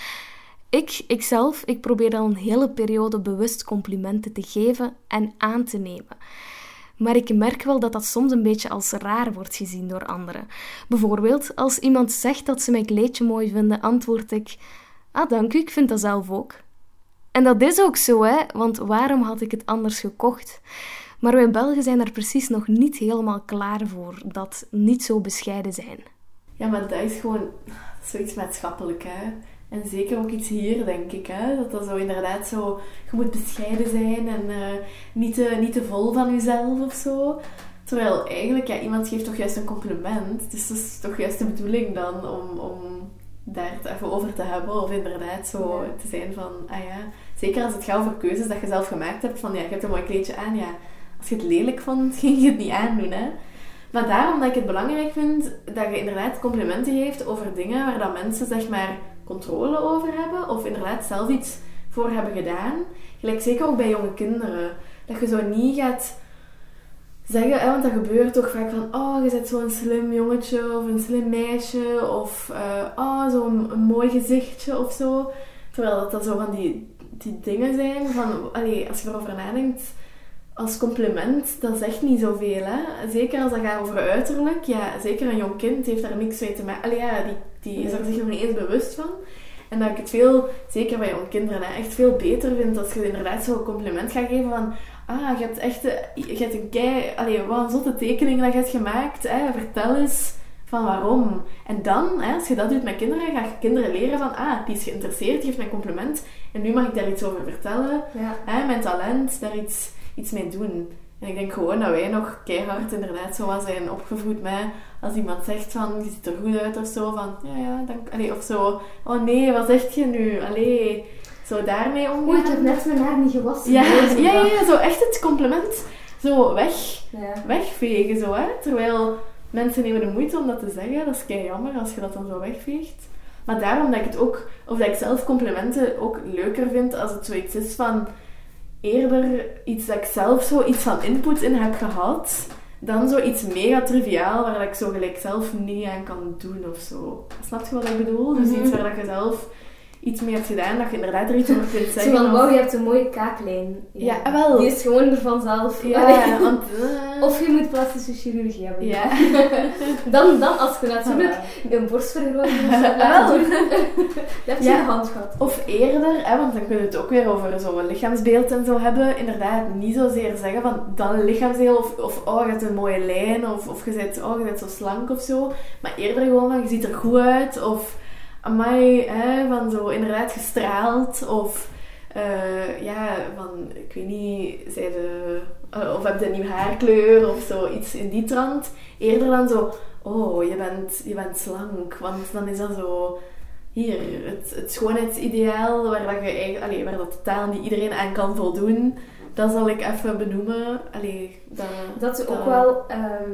Ik, ikzelf, ik probeer al een hele periode bewust complimenten te geven en aan te nemen. Maar ik merk wel dat dat soms een beetje als raar wordt gezien door anderen. Bijvoorbeeld, als iemand zegt dat ze mijn kleedje mooi vinden, antwoord ik: Ah, dank u, ik vind dat zelf ook. En dat is ook zo, hè, want waarom had ik het anders gekocht? Maar wij Belgen zijn er precies nog niet helemaal klaar voor dat niet zo bescheiden zijn. Ja, maar dat is gewoon zoiets maatschappelijk, hè. En zeker ook iets hier, denk ik. Hè? Dat dat zo inderdaad zo... Je moet bescheiden zijn en eh, niet, te, niet te vol van jezelf of zo. Terwijl eigenlijk, ja, iemand geeft toch juist een compliment. Dus dat is toch juist de bedoeling dan om, om daar het even over te hebben. Of inderdaad zo te zijn van... Ah ja, zeker als het gaat over keuzes dat je zelf gemaakt hebt. Van ja, je hebt een mooi kleedje aan. Ja, als je het lelijk vond, ging je het niet aandoen, hè. Maar daarom dat ik het belangrijk vind dat je inderdaad complimenten geeft over dingen waar dat mensen, zeg maar controle over hebben of inderdaad zelf iets voor hebben gedaan. Gelijk zeker ook bij jonge kinderen. Dat je zo niet gaat zeggen, hè, want dat gebeurt toch vaak van, oh, je bent zo'n slim jongetje of een slim meisje of uh, oh, zo'n mooi gezichtje of zo. Terwijl dat, dat zo van die, die dingen zijn van, allee, als je erover nadenkt, als compliment, dat zegt niet zoveel. Hè? Zeker als dat gaat over uiterlijk. Ja, zeker een jong kind heeft daar niks mee te maken. Ja, die, die is er zich nog niet eens bewust van. En dat ik het veel, zeker bij jonge kinderen, echt veel beter vind als je inderdaad zo'n compliment gaat geven van ah, je hebt echt je hebt een kei... Allee, wat een zotte tekening dat je hebt gemaakt. Hè? Vertel eens van waarom. En dan, hè, als je dat doet met kinderen, ga je kinderen leren van ah, die is geïnteresseerd, die geeft mij een compliment. En nu mag ik daar iets over vertellen. Ja. Hè, mijn talent, daar iets iets mee doen. En ik denk gewoon dat wij nog keihard inderdaad zo wat zijn opgevoed met als iemand zegt van je ziet er goed uit of zo van ja ja dank allee, of zo oh nee wat zeg je nu allee zo daarmee omgaan. Oei, ik heb net mijn haar niet gewassen. Ja, ja, ja, ja, zo echt het compliment zo weg, Ja. wegvegen zo hè. Terwijl mensen nemen de moeite om dat te zeggen. Dat is kei jammer als je dat dan zo wegveegt. Maar daarom dat ik het ook, of dat ik zelf complimenten ook leuker vind als het zoiets is van eerder iets dat ik zelf zo iets van input in heb gehad, dan zoiets mega triviaal waar ik zo gelijk zelf niet aan kan doen of zo. Snap je wat ik bedoel? Dus iets waar dat je zelf iets mee hebt gedaan, dat je inderdaad er iets over kunt Zo zeggen. van, of- wauw, je hebt een mooie kaaklijn. Ja, ah, wel. Die is gewoon er vanzelf. Ja, Allee. want... eh, Of je moet plastische chirurgie hebben. Ja. Dan, dan als je natuurlijk een borstvergroting of zo laat doen, dan heb je Ja. hand gehad. Of eerder, hè, want dan kunnen we het ook weer over zo'n lichaamsbeeld en zo hebben. Inderdaad, niet zozeer zeggen van dan lichaamsdeel of, of oh, je hebt een mooie lijn of, of je bent, oh, je bent zo slank of zo. Maar eerder gewoon van je ziet er goed uit of amai, hè, van zo inderdaad gestraald of eh, ja, van ik weet niet, zij de, eh, of heb je een nieuwe haarkleur of zo, iets in die trant. Eerder dan zo, oh, je bent, je bent slank, want dan is dat zo hier, het, het schoonheidsideaal waar, dat je eigenlijk, allee, waar dat totaal niet iedereen aan kan voldoen, dat zal ik even benoemen. Allee, dat, Dat is ook wel ehm,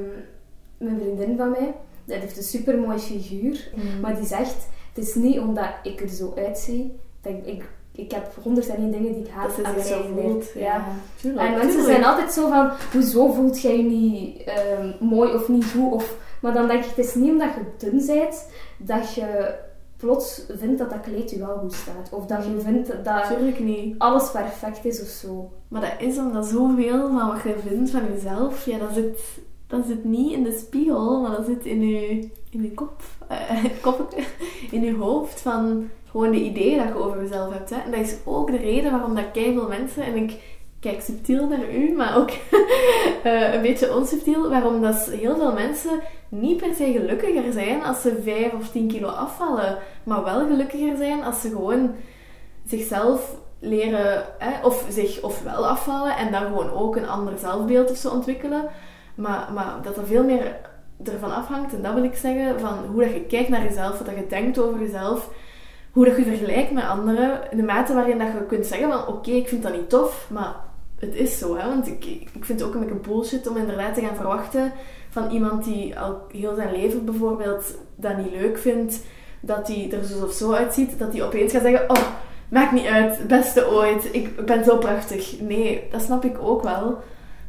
mijn vriendin van mij. Die heeft een super mooi figuur. Mm. Maar die zegt: Het is niet omdat ik er zo uitzie. Dat ik, ik, ik heb 101 dingen die ik haat dat aan zo voelt. lijf. Ja, tuurlijk. En mensen tuurlijk. zijn altijd zo van: Hoezo voelt jij je niet ehm, mooi of niet goed? Of, maar dan denk ik: Het is niet omdat je dun bent dat je plots vindt dat dat kleed je wel goed staat. Of dat je vindt dat niet. alles perfect is of zo. Maar dat is omdat zoveel van wat je vindt van jezelf, ja, dat zit, dat zit niet in de spiegel, maar dat zit in je, in je kop, eh, kop, in je hoofd van gewoon de ideeën dat je over jezelf hebt. Hè. En dat is ook de reden waarom dat veel mensen, en ik kijk subtiel naar u, maar ook eh, een beetje onsubtiel, waarom dat heel veel mensen niet per se gelukkiger zijn als ze 5 of 10 kilo afvallen, maar wel gelukkiger zijn als ze gewoon zichzelf leren, hè, of zich ofwel afvallen en dan gewoon ook een ander zelfbeeld of zo ontwikkelen. Maar, maar dat er veel meer ervan afhangt, en dat wil ik zeggen, van hoe dat je kijkt naar jezelf, wat dat je denkt over jezelf, hoe dat je vergelijkt met anderen, in de mate waarin dat je kunt zeggen van oké, ik vind dat niet tof, maar het is zo. Hè? Want ik, ik vind het ook een beetje bullshit om inderdaad te gaan verwachten van iemand die al heel zijn leven bijvoorbeeld dat niet leuk vindt, dat hij er zo of zo uitziet, dat hij opeens gaat zeggen, oh, maakt niet uit, beste ooit, ik ben zo prachtig. Nee, dat snap ik ook wel.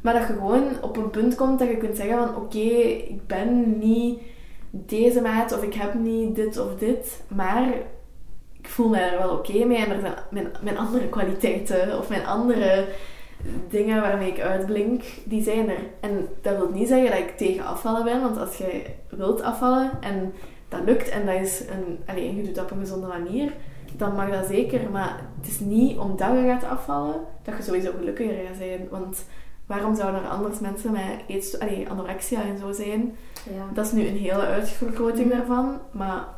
Maar dat je gewoon op een punt komt dat je kunt zeggen van oké, ik ben niet deze maat of ik heb niet dit of dit, maar ik voel me er wel oké mee en er zijn mijn, mijn andere kwaliteiten of mijn andere dingen waarmee ik uitblink, die zijn er. En dat wil niet zeggen dat ik tegen afvallen ben, want als je wilt afvallen en dat lukt en dat is een, allez, je doet dat op een gezonde manier, dan mag dat zeker. Maar het is niet omdat je gaat afvallen dat je sowieso gelukkiger gaat zijn. Want waarom zouden er anders mensen met eetst, allez, anorexia en zo zijn? Ja. Dat is nu een hele uitvergroting daarvan, maar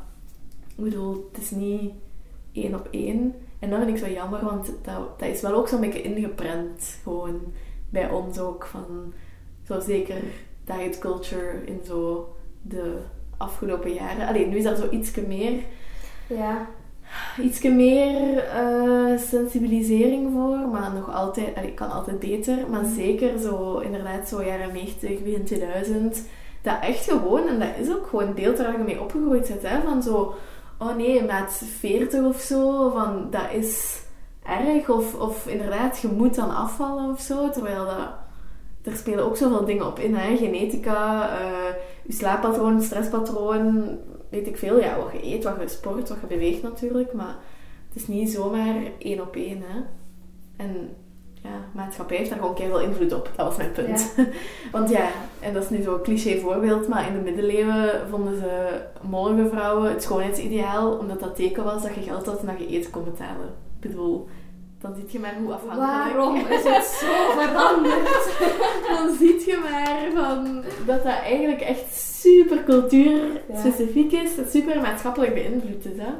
ik bedoel, het is niet één op één. En dat vind ik zo jammer, want dat, dat is wel ook zo'n beetje ingeprent, gewoon bij ons ook, van zo zeker diet culture in zo de afgelopen jaren. Alleen nu is er zo ietsje meer, Ja. Ietsje meer eh, sensibilisering voor, maar nog altijd, allee, kan altijd beter. Maar zeker zo, inderdaad, zo jaren 90, begin 2000, dat echt gewoon, en dat is ook gewoon beeld waar je mee opgegroeid bent, hè, van zo, oh nee, maat 40 of zo, van dat is erg, of, of inderdaad, je moet dan afvallen of zo, terwijl dat, er spelen ook zoveel dingen op in, hè, genetica, eh, je slaappatroon, stresspatroon, weet ik veel, ja, wat je eet, wat je sport, wat je beweegt natuurlijk, maar het is niet zomaar één op één, hè. En ja, maatschappij heeft daar gewoon keihard invloed op. Dat was mijn punt. Want ja, en dat is nu zo'n cliché voorbeeld, maar in de middeleeuwen vonden ze mollige vrouwen het schoonheidsideaal, omdat dat teken was dat je geld had en dat je eten kon betalen. Ik bedoel, dan zie je maar hoe afhankelijk... Waarom is het zo veranderd? Dan zie je maar van dat dat eigenlijk echt super cultuurspecifiek is, dat super maatschappelijk beïnvloed is. Hè?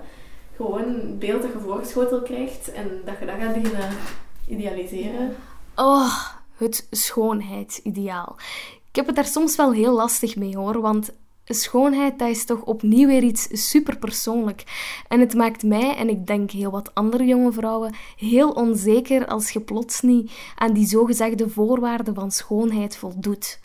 Gewoon een beeld dat je voorgeschoteld krijgt en dat je dat gaat beginnen idealiseren. Oh, het schoonheidsideaal. Ik heb het daar soms wel heel lastig mee hoor, want schoonheid dat is toch opnieuw weer iets superpersoonlijk. En het maakt mij, en ik denk heel wat andere jonge vrouwen, heel onzeker als je plots niet aan die zogezegde voorwaarden van schoonheid voldoet.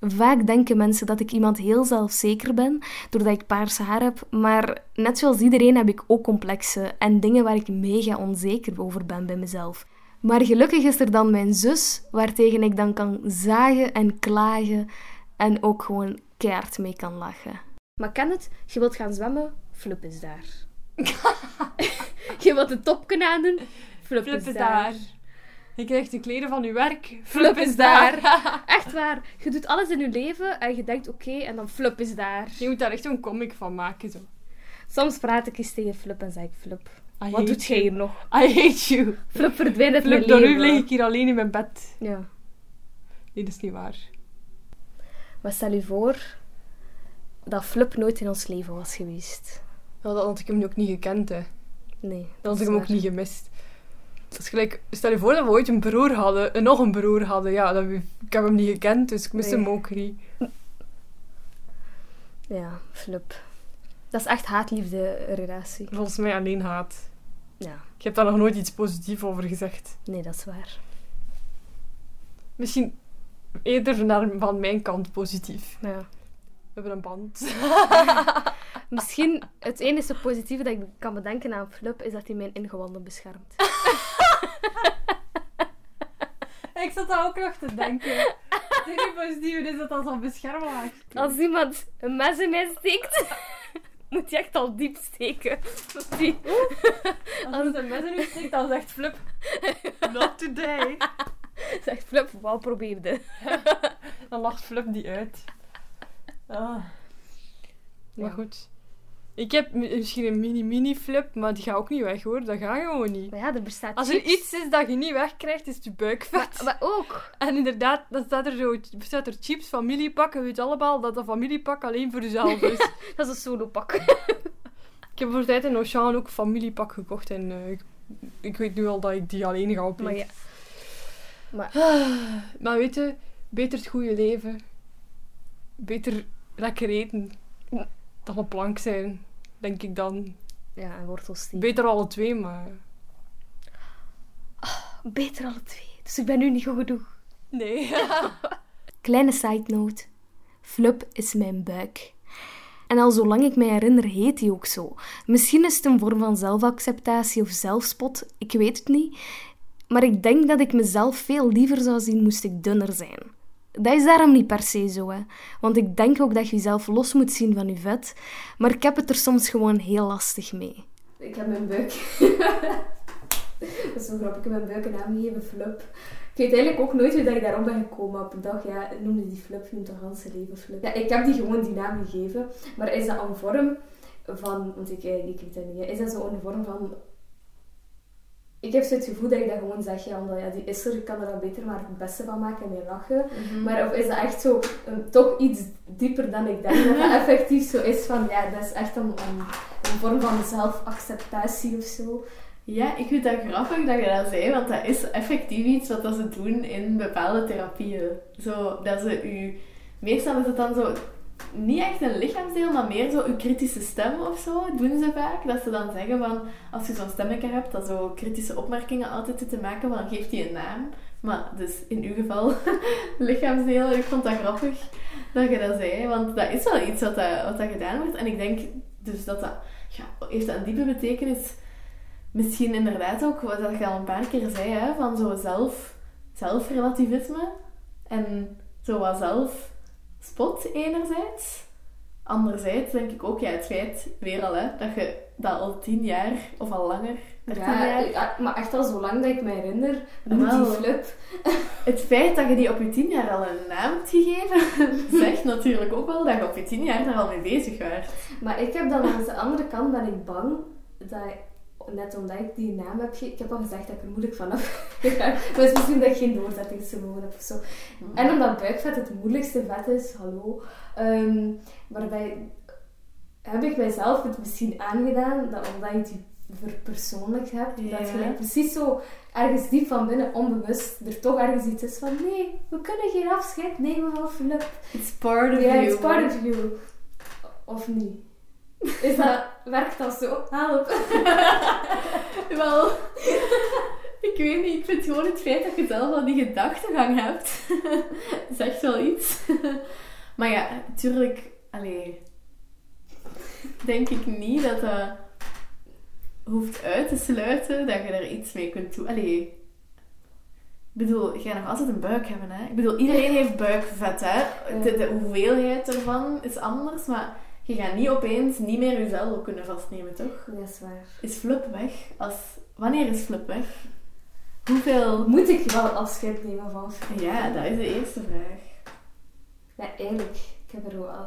Vaak denken mensen dat ik iemand heel zelfzeker ben, doordat ik paars haar heb, maar net zoals iedereen heb ik ook complexen en dingen waar ik mega onzeker over ben bij mezelf. Maar gelukkig is er dan mijn zus, waartegen ik dan kan zagen en klagen en ook gewoon keihard mee kan lachen. Maar ken het? Je wilt gaan zwemmen, Flup is daar. je wilt een topje aandoen, Flup, Flip is is daar. daar. Je krijgt de kleren van je werk. Flup is daar. Echt waar. Je doet alles in je leven en je denkt oké en dan Flup is daar. Je moet daar echt een comic van maken. Zo. Soms praat ik eens tegen Flup en zeg ik Flup. I Wat doet jij you. hier nog? I hate you. Flup verdwijnt uit mijn Flip, door u leven. lig ik hier alleen in mijn bed. Ja. Nee, dat is niet waar. Maar stel je voor dat Flup nooit in ons leven was geweest. Ja, dan had ik hem ook niet gekend, hè. Nee. Dan dat had ik hem ook niet gemist. Dat is gelijk, stel je voor dat we ooit een broer hadden, en nog een broer hadden. Ja, dat, we- ik heb hem niet gekend, dus ik mis Nee. hem ook niet. Ja, Flup. Dat is echt haat-liefde relatie. Volgens mij alleen haat. Ja, Ik heb daar nog nooit iets positiefs over gezegd. nee, dat is waar. Misschien eerder naar, van mijn kant positief. Ja. We hebben een band. Misschien het enige positieve dat ik kan bedenken aan Flup is dat hij mijn ingewanden beschermt. ik zat daar ook nog te denken. Het enige positieve is dat dat zo'n beschermlaag Als iemand een mes in mij steekt, moet hij echt al diep steken. Die- Als het een mes in u steekt, dan zegt Flip... Not today. Zegt Flup, wat probeerde? Dan lacht Flip die uit. Ah. Maar goed. Ik heb mi- misschien een mini-mini-flip, maar die gaat ook niet weg hoor. Dat gaat gewoon niet. Maar ja, er bestaat Als er chips. iets is dat je niet wegkrijgt, is het je buikvet. Maar, maar ook. En inderdaad, dan staat er zo staat er chips, familiepak. Je weet allemaal dat dat familiepak alleen voor jezelf is. Dat is een solopak. ik heb voor de tijd in Oceaan ook een familiepak gekocht. En eh, ik, ik weet nu al dat ik die alleen ga opeten. Maar ja. Maar Maar weet je, beter het goede leven. Beter lekker eten. Dan op plank zijn, denk ik dan. ja, en wortelsteak. Beter alle twee, maar... Beter alle twee. Dus ik ben nu niet goed genoeg. Nee. Kleine side note. Flup is mijn buik. En al zolang ik mij herinner, heet hij ook zo. Misschien is het een vorm van zelfacceptatie of zelfspot, ik weet het niet. Maar ik denk dat ik mezelf veel liever zou zien moest ik dunner zijn. Dat is daarom niet per se zo, hè. Want ik denk ook dat je jezelf los moet zien van je vet. Maar ik heb het er soms gewoon heel lastig mee. Ik heb mijn buik. dat is zo grappig. Ik heb mijn buik een naam gegeven, Flup. Ik weet eigenlijk ook nooit hoe dat ik daarop ben gekomen. Op een dag, ja, noemde die Flup, noemt toch ganse leven Flup. Ja, ik heb die gewoon die naam gegeven. Maar is dat een vorm van... Want ik, eh, ik weet dat niet. Is dat zo een vorm van... Ik heb zo het gevoel dat ik dat gewoon zeg, ja, omdat ja, die is er, ik kan er dan beter maar het beste van maken en mee lachen. Maar of is dat echt zo, een, toch iets dieper dan ik denk dat dat effectief zo is van, ja, dat is echt een, een, een vorm van zelfacceptatie of zo. Ja, ik vind dat grappig dat je dat zei, want dat is effectief iets wat dat ze doen in bepaalde therapieën. Zo, dat ze u... Meestal is het dan zo... Niet echt een lichaamsdeel, maar meer zo uw kritische stem of zo, doen ze vaak. Dat ze dan zeggen van, als je zo'n stemmetje hebt, dat zo kritische opmerkingen altijd zitten maken, dan geeft die een naam. Maar dus in uw geval, lichaamsdeel, ik vond dat grappig dat je dat zei. Want dat is wel iets wat, dat, wat dat gedaan wordt. En ik denk dus dat dat... Ja, heeft dat een diepe betekenis misschien inderdaad ook, wat je al een paar keer zei, hè, van zo zelf, zelfrelativisme en zo wat zelfspot enerzijds. Anderzijds denk ik ook, ja, het feit, weer al, hè, dat je dat al tien jaar of al langer, Ja, jaar... ja, maar echt al zo lang dat ik me herinner, noemt die. Flup. Het feit dat je die op je tien jaar al een naam hebt gegeven, zegt natuurlijk ook wel dat je op je tien jaar daar al mee bezig was. Maar ik heb dan aan de andere kant ben ik bang dat net omdat ik die naam heb ik heb al gezegd dat ik er moeilijk van af. Maar is misschien dat ik geen doorzettingsvermogen heb of zo. En omdat buikvet het moeilijkste vet is, hallo, ehm, waarbij heb ik mijzelf het misschien aangedaan, dat omdat je het verpersoonlijk hebt, Ja. dat je precies zo ergens diep van binnen, onbewust, er toch ergens iets is van nee, we kunnen geen afscheid nemen van Philip. It's part of Ja, you. it's part of you. Of niet? Is dat, werkt dat zo? Help. Wel, ik weet niet. Ik vind gewoon het feit dat je zelf al die gedachtegang hebt, zegt wel iets. Maar ja, natuurlijk, allee, denk ik niet dat dat hoeft uit te sluiten dat je er iets mee kunt doen. Allee, ik bedoel, je gaat nog altijd een buik hebben, hè. Ik bedoel, iedereen heeft buikvet, hè. De, de hoeveelheid ervan is anders, maar je gaat niet opeens niet meer jezelf kunnen vastnemen, toch? Dat is waar. Is Flup weg? Als... Wanneer is Flup weg? Hoeveel... Moet ik wel afscheid nemen van Philip? Ja, dat is de eerste vraag. Ja, eigenlijk. Ik heb er wel al...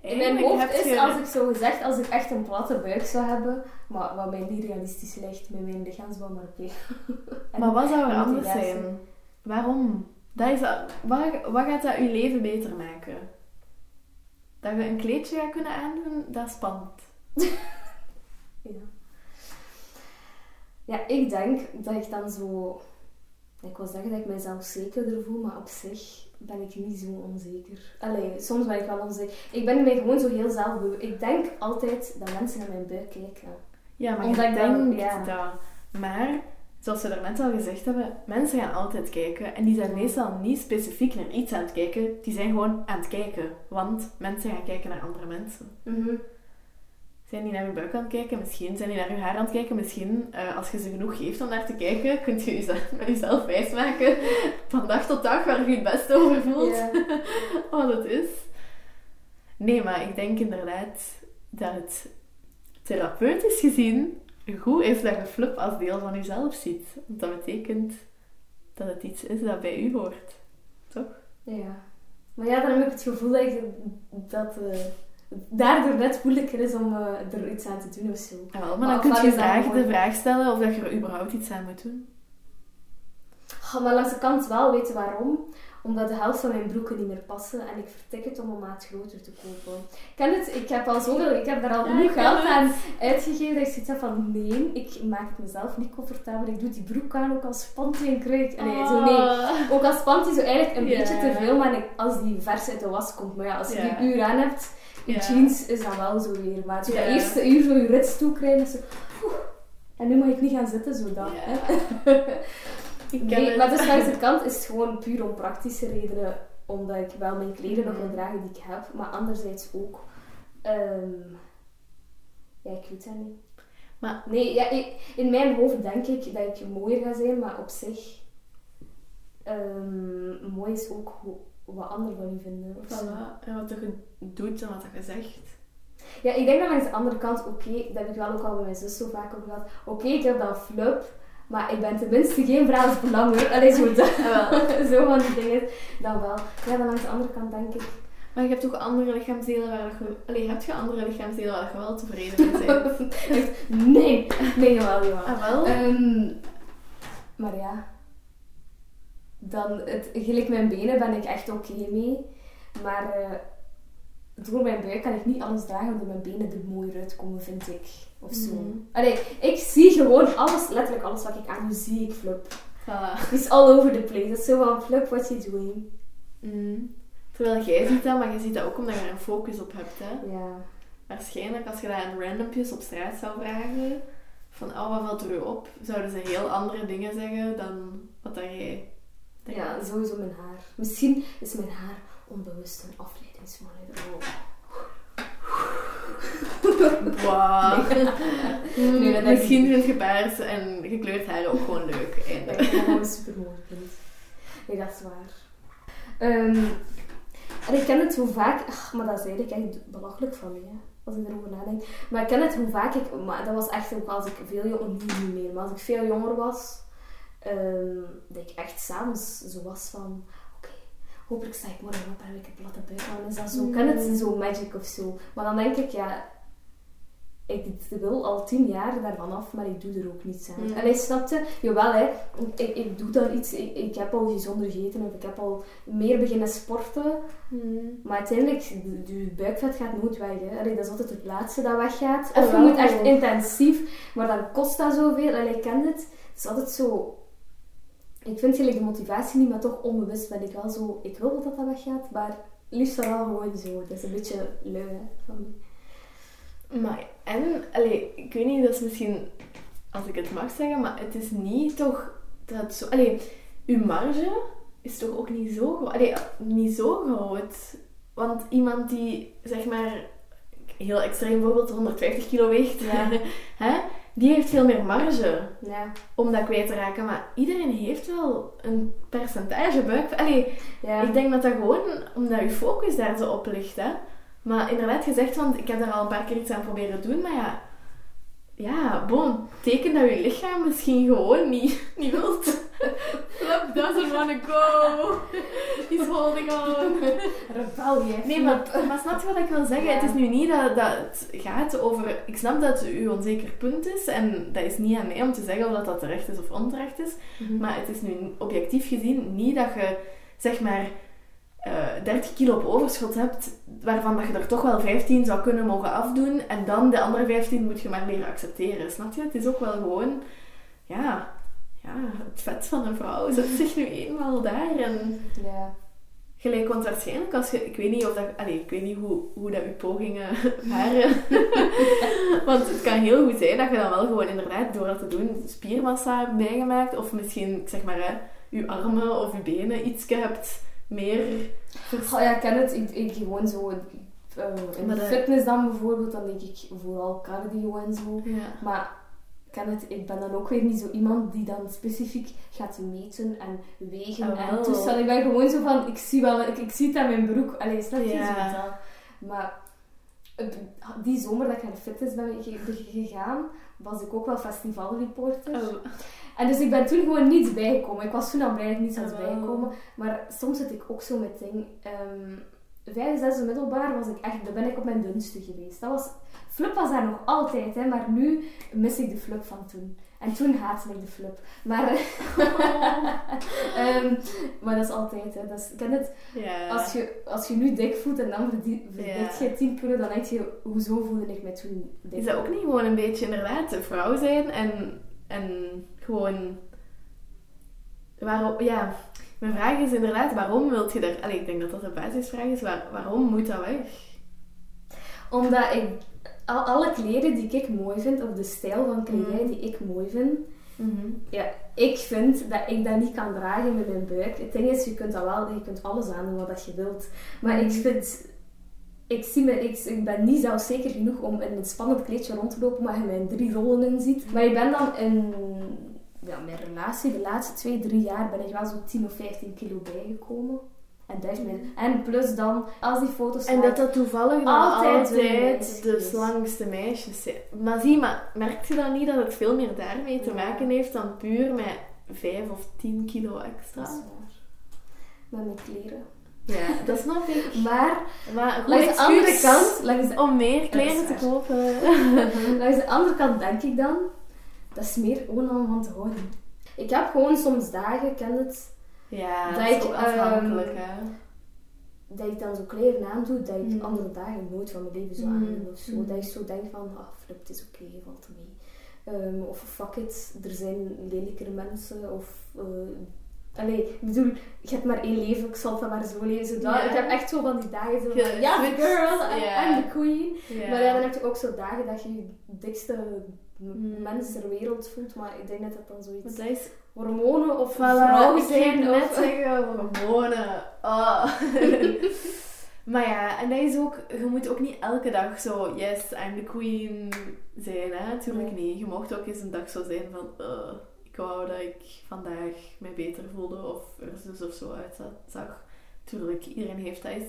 In mijn hoofd is, je- als ik zo gezegd, als ik echt een platte buik zou hebben, maar wat mij niet realistisch lijkt met mijn lichaamsbouw, maar oké. Maar wat zou er anders zijn? Waarom? Dat is, wat, wat gaat dat je leven beter maken? Dat je een kleedje gaat kunnen aandoen, dat is spannend. Ja. Ja, ik denk dat ik dan zo... Ik wil zeggen dat ik mezelf zekerder voel, maar op zich ben ik niet zo onzeker. Allee, soms ben ik wel onzeker. Ik ben mij gewoon zo heel zelfbewust. Ik denk altijd dat mensen naar mijn buik kijken. Ja, maar Omdat ik dan- denkt ja. dat. Maar, zoals we daarnet al gezegd hebben, mensen gaan altijd kijken. En die zijn meestal niet specifiek naar iets aan het kijken. Die zijn gewoon aan het kijken. Want mensen gaan kijken naar andere mensen. Zijn die naar je buik aan het kijken? Misschien. Zijn die naar je haar aan het kijken? Misschien. Eh, als je ze genoeg geeft om naar te kijken, kun je jezelf, wijsmaken van dag tot dag waar je het best over voelt. Wat het is. Nee, maar ik denk inderdaad dat het therapeutisch gezien goed is dat je Flup als deel van jezelf ziet. Want dat betekent dat het iets is dat bij u hoort. Toch? Ja. Maar ja, dan heb ik het gevoel dat, ik, dat eh, daardoor net moeilijker is om eh, er iets aan te doen of zo. Ja, maar Maar dan kun je vraag, de vraag stellen of dat je er überhaupt iets aan moet doen. Oh, maar langs de kant wel weten waarom. Omdat de helft van mijn broeken niet meer passen en ik vertik het om een maat groter te kopen. Ik ken het, ik heb al zoveel, ik heb daar al genoeg geld aan uitgegeven dat ik zoiets heb van nee, ik maak het mezelf niet comfortabel. Ik doe die broek aan ook als panty en kruik. Nee, zo nee. Ah. Ook als panty zo eigenlijk een beetje te veel, maar als die vers uit de was komt. Maar ja, als je Ja. die uur aan hebt, je jeans is dan wel zo weer. Maar zo dat eerste uur zo je rits toekrijgen, is zo... oeh, en nu mag ik niet gaan zitten, zo dat. Ik ken Nee, maar dus langs de kant is het gewoon puur om praktische redenen. Omdat ik wel mijn kleren nog wil Mhm. dragen die ik heb. Maar anderzijds ook... ehm, ja, ik weet het niet. Maar- Nee, ja, ik- in mijn hoofd denk ik dat ik mooier ga zijn. Maar op zich... ehm, mooi is ook wat anderen van je vinden. Voilà. En wat je doet en wat je zegt. Ja, ik denk dat langs de andere kant, oké, dat heb ik wel ook al bij mijn zus zo vaak over gehad. Oké, ik heb dan flip, maar ik ben tenminste geen vrouwsbelanger. Allee, zo, dat, zo van die dingen. Dan wel. Ja, dan langs de andere kant denk ik. Maar je hebt toch andere lichaamsdelen waar je... Allee, heb je andere lichaamsdelen waar je wel tevreden mee bent? Nee, nee, jawel, jawel. ah, wel? Ehm, maar ja, dan, het, gelijk mijn benen ben ik echt oké mee. Maar eh, door mijn buik kan ik niet alles dragen omdat mijn benen er mooier uitkomen, vind ik. Of zo. Mhm. Allee, ik zie gewoon alles, letterlijk alles wat ik aan doe, zie ik flip. Voilà. It's all over the place. Het is zo van flip, what you doing? Mm. Terwijl jij ziet dat, maar je ziet dat ook omdat je er een focus op hebt. Hè? Ja. Waarschijnlijk als je dat aan randompjes op straat zou vragen, van oh, wat valt er u op, zouden ze heel andere dingen zeggen dan wat dat jij denkt. ja, sowieso mijn haar. Misschien is mijn haar onbewust een afleidingsmanoeuvre. Wow. Nee, Misschien vind je paars en gekleurd haar ook gewoon leuk. Ja, ik vind dat gewoon super mooi vind. Nee, dat is waar. Ehm, en ik ken het hoe vaak, ach, maar dat is eigenlijk echt belachelijk van mij, hè, als ik erover nadenk. Maar ik ken het hoe vaak ik, maar dat was echt ook als ik veel jonger, niet meer, maar als ik veel jonger was, ehm, dat ik echt s'avonds zo was van, hopelijk sta ik morgen op en heb ik een platte buik aan. Is dat zo, ik ken het zo magic of zo. Maar dan denk ik, ja, ik wil al tien jaar daarvan af, maar ik doe er ook niets aan. Mm. En hij snapte, jawel hè, ik, ik doe dan iets, ik, ik heb al gezonder gegeten of ik heb al meer beginnen sporten, Mm. maar uiteindelijk, je buikvet gaat nooit weg. Hè. Allee, dat is altijd het laatste dat weggaat. Of je moet echt intensief, maar dan kost dat zoveel. Allee, ik ken het. Het is altijd zo... Ik vind gelijk de motivatie niet, maar toch onbewust ben ik wel zo... Ik wil dat dat weggaat, maar liefst dan wel gewoon zo. Dat is een beetje lui hè, van mij. Maar, en, allee, ik weet niet, dat is misschien, als ik het mag zeggen, maar het is niet toch dat zo... Allee, uw marge is toch ook niet zo groot? Allee, niet zo groot. Want iemand die, zeg maar, heel extreem bijvoorbeeld 150 kilo weegt, Ja. hè, die heeft veel meer marge Ja. om dat kwijt te raken. Maar iedereen heeft wel een percentage buik. Allee, Ja. ik denk dat dat gewoon omdat je focus daar zo op ligt. Hè? Maar inderdaad, gezegd, want ik heb daar al een paar keer iets aan proberen doen, maar ja, ja, bon, teken dat je lichaam misschien gewoon niet, niet wilt. Love doesn't wanna go. He's holding on. Rebellie. Nee, maar, maar snap je wat ik wil zeggen? Ja. Het is nu niet dat, dat het gaat over... Ik snap dat het uw onzeker punt is en dat is niet aan mij om te zeggen of dat, dat terecht is of onterecht is. Mhm. Maar het is nu objectief gezien niet dat je, zeg maar, eh 30 kilo op overschot hebt, waarvan dat je er toch wel 15 zou kunnen mogen afdoen. En dan de andere 15 moet je maar leren accepteren. Snap je? Het is ook wel gewoon, ja, ja het vet van een vrouw zet zich nu eenmaal daar. En Ja. gelijk, want waarschijnlijk als je, ik weet niet of dat, allee, ik weet niet hoe, hoe dat je pogingen waren. want het kan heel goed zijn dat je dan wel gewoon inderdaad door dat te doen spiermassa hebt bijgemaakt. Of misschien, ik zeg maar, hè, je armen of je benen iets hebt meer Oh ja, ik ken het. Ik, ik gewoon zo... eh, in fitness dan bijvoorbeeld, dan denk ik vooral cardio en zo. Ja. Maar ik ken het, ik ben dan ook weer niet zo iemand die dan specifiek gaat meten en wegen Ah, en toestaan. Ik ben gewoon zo van, ik zie wel, ik, ik zie het aan mijn broek. Allee, snap je? Ja. Zo dat. Maar die zomer dat ik naar de fitness ben ge- ge- gegaan, was ik ook wel festivalreporter. Oh. En dus ik ben toen gewoon niets bijgekomen. Ik was toen al blij dat ik niets was bijgekomen. Maar soms zit ik ook zo met ding. ehm vijfde, zesde middelbaar was ik echt, daar ben ik op mijn dunste geweest. Dat was, flip was daar nog altijd, hè, maar nu mis ik de flip van toen. En toen haatte ik de flip. Maar, Ehm, maar dat is altijd, hè. Dat is, ken het, als je, als je nu dik voelt en dan verdien- je 10 kilo, dan denk je, hoezo voelde ik mij toen dik? Is dat ook niet gewoon een beetje inderdaad vrouw zijn en, en gewoon... Waarom, ja, mijn vraag is inderdaad, waarom wilt je daar... Allee, ik denk dat dat de basisvraag is. Waar, waarom moet dat weg? Omdat ik al, alle kleren die ik mooi vind, of de stijl van kledij die ik mooi vind, Mhm. ja, ik vind dat ik dat niet kan dragen met mijn buik. Het ding is, je kunt dat wel, je kunt alles aandoen wat dat je wilt. Maar ik vind, ik, zie me, ik, ik ben niet zelfzeker genoeg om in een spannend kleedje rond te lopen waar je mijn drie rollen in ziet. Maar ik ben dan in ja, mijn relatie, de laatste twee, drie jaar, ben ik wel zo'n 10 of 15 kilo bijgekomen. En, dat is mijn, en plus dan, als die foto's En dat dat toevallig dan Altijd de is. slangste meisjes zijn. Maar zie, maar merkt je dan niet dat het veel meer daarmee te maken heeft dan puur met 5 of 10 kilo Dat is extra? waar. Met mijn kleren. Ja, dat snap ik. Maar Maar langs de andere kant, langs om meer kleren te kopen. langs de andere kant denk ik dan, dat is meer gewoon om van te houden. Ik heb gewoon soms dagen, ik ken het, Ja, Dat dat is ik, ook afhankelijk, ehm, hè. dat ik dan zo kleren aandoe dat ik Mm. andere dagen nooit van mijn leven zou Mm. of zo. Mm. Dat ik zo denk van, ah, flip, het is oké, valt mee. Ehm, of fuck it, er zijn lelijkere mensen. Of, allee, ik bedoel, je hebt maar één leven, ik zal het dan maar zo leven. Zo. Ik heb echt zo van die dagen zo Ja, the girl, I- Ja. I'm the queen. Maar ja, dan heb je ook zo dagen dat je je dikste. Mens ter wereld voelt. Maar ik denk dat dat dan zoiets Maar dat is hormonen of Voilà, vrouw ik zijn. net Of, zeggen, hormonen. Oh. maar ja, en dat is ook, je moet ook niet elke dag zo, yes, I'm the queen zijn, hè. Tuurlijk Nee. niet. Je mocht ook eens een dag zo zijn van, uh, ik wou dat ik vandaag mij beter voelde of er zus of zo uitzag. Tuurlijk, iedereen heeft dat eens.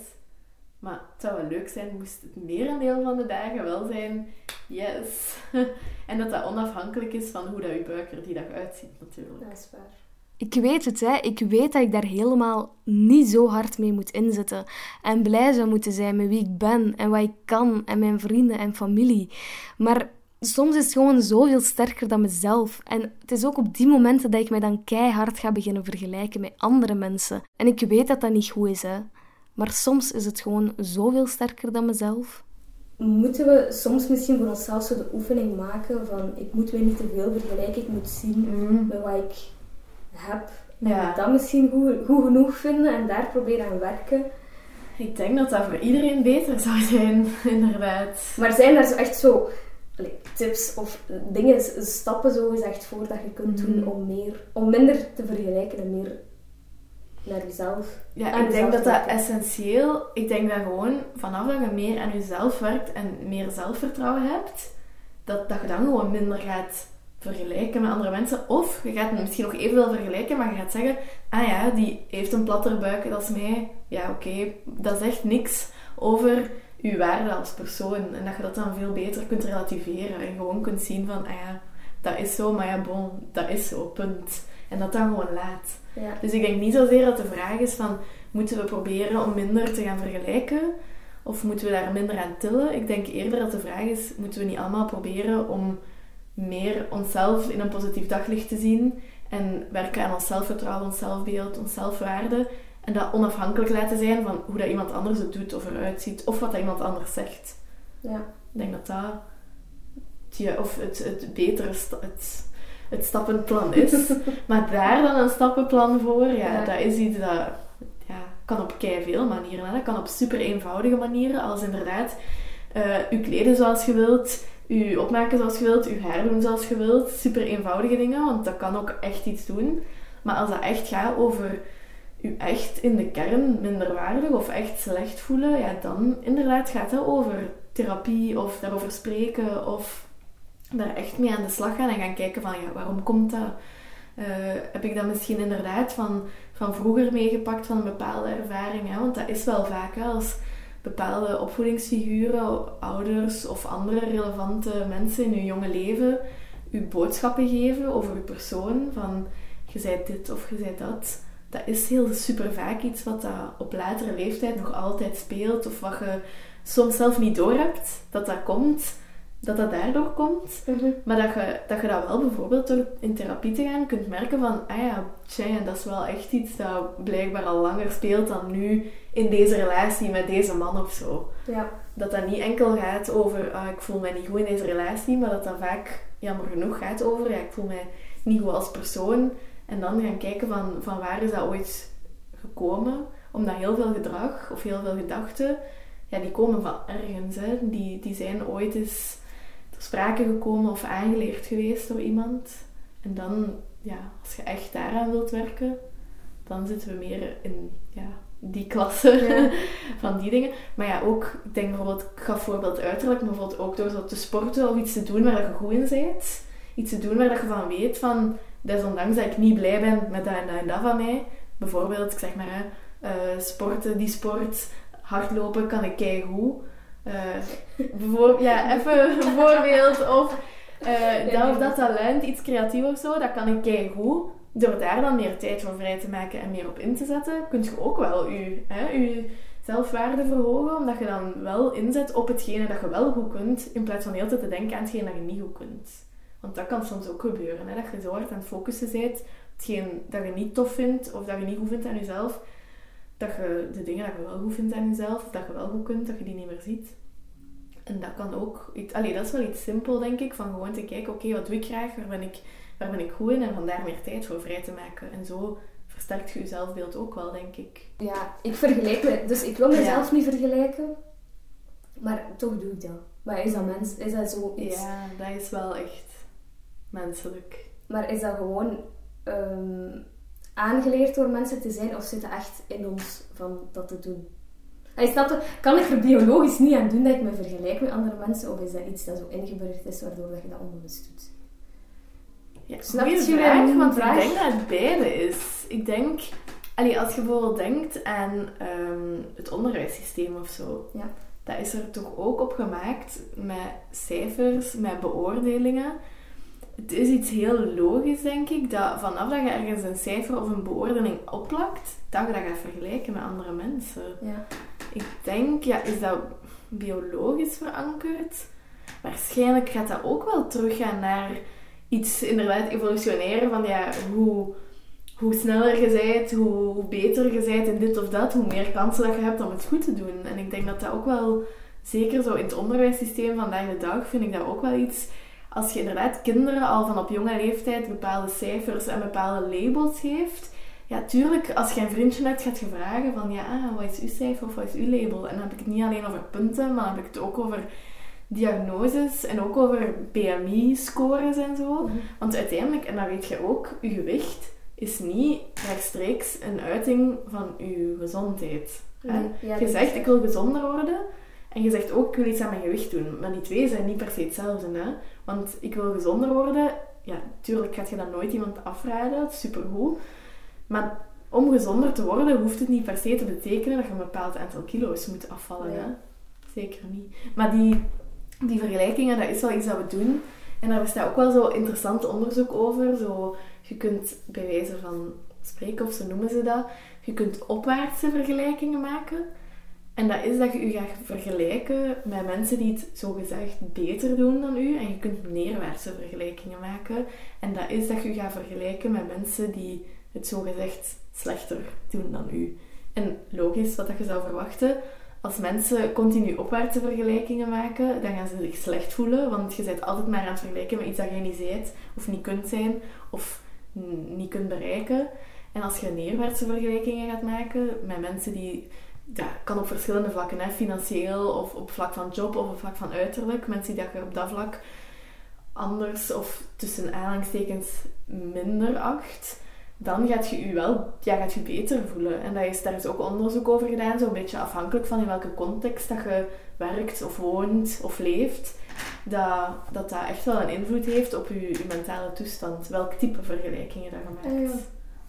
Maar het zou wel leuk zijn, moest het merendeel van de dagen wel zijn, yes. en dat dat onafhankelijk is van hoe dat je buik er die dag uitziet, natuurlijk. Dat is waar. Ik weet het, hè. ik weet dat ik daar helemaal niet zo hard mee moet inzetten. En blij zou moeten zijn met wie ik ben en wat ik kan en mijn vrienden en familie. Maar soms is het gewoon zoveel sterker dan mezelf. En het is ook op die momenten dat ik mij dan keihard ga beginnen vergelijken met andere mensen. En ik weet dat dat niet goed is, hè. Maar soms is het gewoon zoveel sterker dan mezelf. Moeten we soms misschien voor onszelf zo de oefening maken van ik moet mij niet te veel vergelijken, ik moet zien met wat ik heb. Ja. En dat misschien goed, goed genoeg vinden en daar proberen aan werken. Ik denk dat dat voor iedereen beter zou zijn, inderdaad. Maar zijn daar zo echt zo tips of dingen, stappen zo gezegd voor dat je kunt doen Mhm. om, meer, om minder te vergelijken en meer naar jezelf? Ja, ik denk dat dat werken. essentieel... Ik denk dat gewoon vanaf dat je meer aan jezelf werkt en meer zelfvertrouwen hebt, dat, dat je dan gewoon minder gaat vergelijken met andere mensen. Of je gaat misschien nog evenveel vergelijken, maar je gaat zeggen, ah ja, die heeft een platter buik, dat is mij. Ja, oké, dat zegt niks over je waarde als persoon. En dat je dat dan veel beter kunt relativeren en gewoon kunt zien van, ah ja, dat is zo, maar ja, bon, dat is zo, punt. En dat dan gewoon laat. Ja. Dus ik denk niet zozeer dat de vraag is van, moeten we proberen om minder te gaan vergelijken? Of moeten we daar minder aan tillen? Ik denk eerder dat de vraag is, moeten we niet allemaal proberen om meer onszelf in een positief daglicht te zien en werken aan ons zelfvertrouwen, ons zelfbeeld, ons zelfwaarde en dat onafhankelijk laten zijn van hoe dat iemand anders het doet of eruit ziet of wat dat iemand anders zegt. Ja. Ik denk dat dat ja, of het, het betere het, het stappenplan is. maar daar dan een stappenplan voor, ja, Ja. dat is iets dat ja, kan op veel manieren. Hè. Dat kan op super eenvoudige manieren, als inderdaad eh u kleden zoals je wilt, u opmaken zoals je wilt, uw haar doen zoals je wilt. Super eenvoudige dingen, want dat kan ook echt iets doen. Maar als dat echt gaat over u echt in de kern minderwaardig of echt slecht voelen, ja, dan inderdaad gaat dat over therapie of daarover spreken of daar echt mee aan de slag gaan en gaan kijken van ja, waarom komt dat? Eh, heb ik dat misschien inderdaad van, van vroeger meegepakt van een bepaalde ervaring? Hè? Want dat is wel vaak hè, als bepaalde opvoedingsfiguren, ouders of andere relevante mensen in je jonge leven u boodschappen geven over je persoon van je zei dit of je zei dat. Dat is heel super vaak iets wat dat op latere leeftijd nog altijd speelt of wat je soms zelf niet doorhebt dat dat komt, dat dat daardoor komt. Maar dat je, dat je dat wel bijvoorbeeld door in therapie te gaan kunt merken van, ah ja, tja, dat is wel echt iets dat blijkbaar al langer speelt dan nu in deze relatie met deze man of zo. Ja. Dat dat niet enkel gaat over, ah, ik voel mij niet goed in deze relatie, maar dat dat vaak, jammer genoeg, gaat over, ja, ik voel mij niet goed als persoon. En dan gaan kijken van, van waar is dat ooit gekomen? Omdat heel veel gedrag of heel veel gedachten ja, die komen van ergens. Hè. Die, die zijn ooit eens sprake gekomen of aangeleerd geweest door iemand. En dan, ja, als je echt daaraan wilt werken, dan zitten we meer in ja, die klasse van die dingen. Maar ja, ook, ik denk bijvoorbeeld, ik gaf voorbeeld uiterlijk, maar bijvoorbeeld ook door zo te sporten of iets te doen waar je goed in bent. Iets te doen waar je van weet van, desondanks dat ik niet blij ben met dat en dat en dat van mij. Bijvoorbeeld, ik zeg maar, hè, eh, sporten, die sport, hardlopen kan ik keigoed. Uh, bijvoorbeeld, ja, even een voorbeeld. Of uh, dat dat talent, iets creatief of zo, dat kan ik keigoed. Door daar dan meer tijd voor vrij te maken en meer op in te zetten, kun je ook wel je, hè, je zelfwaarde verhogen. Omdat je dan wel inzet op hetgene dat je wel goed kunt, in plaats van heel te denken aan hetgene dat je niet goed kunt. Want dat kan soms ook gebeuren, hè, dat je zo hard aan het focussen bent hetgeen dat je niet tof vindt of dat je niet goed vindt aan jezelf dat je de dingen dat je wel goed vindt aan jezelf, of dat je wel goed kunt, dat je die niet meer ziet. En dat kan ook... Iets, allee, dat is wel iets simpel, denk ik, van gewoon te kijken, oké, wat doe ik graag, waar ben ik, waar ben ik goed in, en van daar meer tijd voor vrij te maken. En zo versterkt je je zelfbeeld ook wel, denk ik. Ja, ik vergelijk me... Dus ik wil mezelf niet vergelijken, maar toch doe ik dat. Maar is dat mens? Is dat zo iets... Ja, dat is wel echt menselijk. Maar is dat gewoon... Um, aangeleerd door mensen te zijn of zit het echt in ons van dat te doen? Hij snapte, kan ik er biologisch niet aan doen dat ik me vergelijk met andere mensen of is dat iets dat zo ingeburgerd is waardoor dat je dat onbewust doet? Ja, Snap je vraag, want vraag? ik denk dat het beide is. Ik denk, allee, als je bijvoorbeeld denkt aan um, het onderwijssysteem of zo, ja. dat is er toch ook op gemaakt met cijfers, met beoordelingen het is iets heel logisch, denk ik, dat vanaf dat je ergens een cijfer of een beoordeling opplakt, dat je dat gaat vergelijken met andere mensen. Ja. Ik denk, ja, is dat biologisch verankerd? Waarschijnlijk gaat dat ook wel teruggaan naar iets inderdaad evolutionair van ja, hoe, hoe sneller je bent, hoe beter je bent in dit of dat, hoe meer kansen dat je hebt om het goed te doen. En ik denk dat dat ook wel, zeker zo in het onderwijssysteem vandaag de dag, vind ik dat ook wel iets als je inderdaad kinderen al van op jonge leeftijd bepaalde cijfers en bepaalde labels geeft, ja, tuurlijk, als je een vriendje hebt, gaat je vragen van, ja, wat is uw cijfer of wat is uw label? En dan heb ik het niet alleen over punten, maar dan heb ik het ook over diagnoses en ook over BMI-scores en zo. Mhm. Want uiteindelijk, en dat weet je ook, je gewicht is niet rechtstreeks een uiting van je gezondheid. je zegt, ik wil gezonder worden, en je zegt ook, ik wil iets aan mijn gewicht doen. Maar die twee zijn niet per se hetzelfde. Hè? Want ik wil gezonder worden. Ja, tuurlijk gaat je dat nooit iemand afraden. Dat is supergoed. Maar om gezonder te worden, hoeft het niet per se te betekenen dat je een bepaald aantal kilo's moet afvallen. Hè? Zeker niet. Maar die, die vergelijkingen, dat is wel iets dat we doen. En daar bestaat ook wel zo interessant onderzoek over. Zo, je kunt bij wijze van spreken, of zo noemen ze dat, je kunt opwaartse vergelijkingen maken. En dat is dat je je gaat vergelijken met mensen die het zogezegd beter doen dan u. En je kunt neerwaartse vergelijkingen maken. En dat is dat je je gaat vergelijken met mensen die het zogezegd slechter doen dan u. En logisch, wat dat je zou verwachten, als mensen continu opwaartse vergelijkingen maken, dan gaan ze zich slecht voelen. Want je bent altijd maar aan het vergelijken met iets dat je niet ziet, of niet kunt zijn, of niet kunt bereiken. En als je neerwaartse vergelijkingen gaat maken met mensen die ja, kan op verschillende vlakken, hè, financieel of op vlak van job of op vlak van uiterlijk. Mensen die dat je op dat vlak anders of tussen aanhalingstekens minder acht, dan gaat je je wel ja, gaat je beter voelen. En dat is, daar is ook onderzoek over gedaan, zo'n beetje afhankelijk van in welke context dat je werkt of woont of leeft. Dat dat, dat echt wel een invloed heeft op je, je mentale toestand. Welk type vergelijkingen dat je maakt.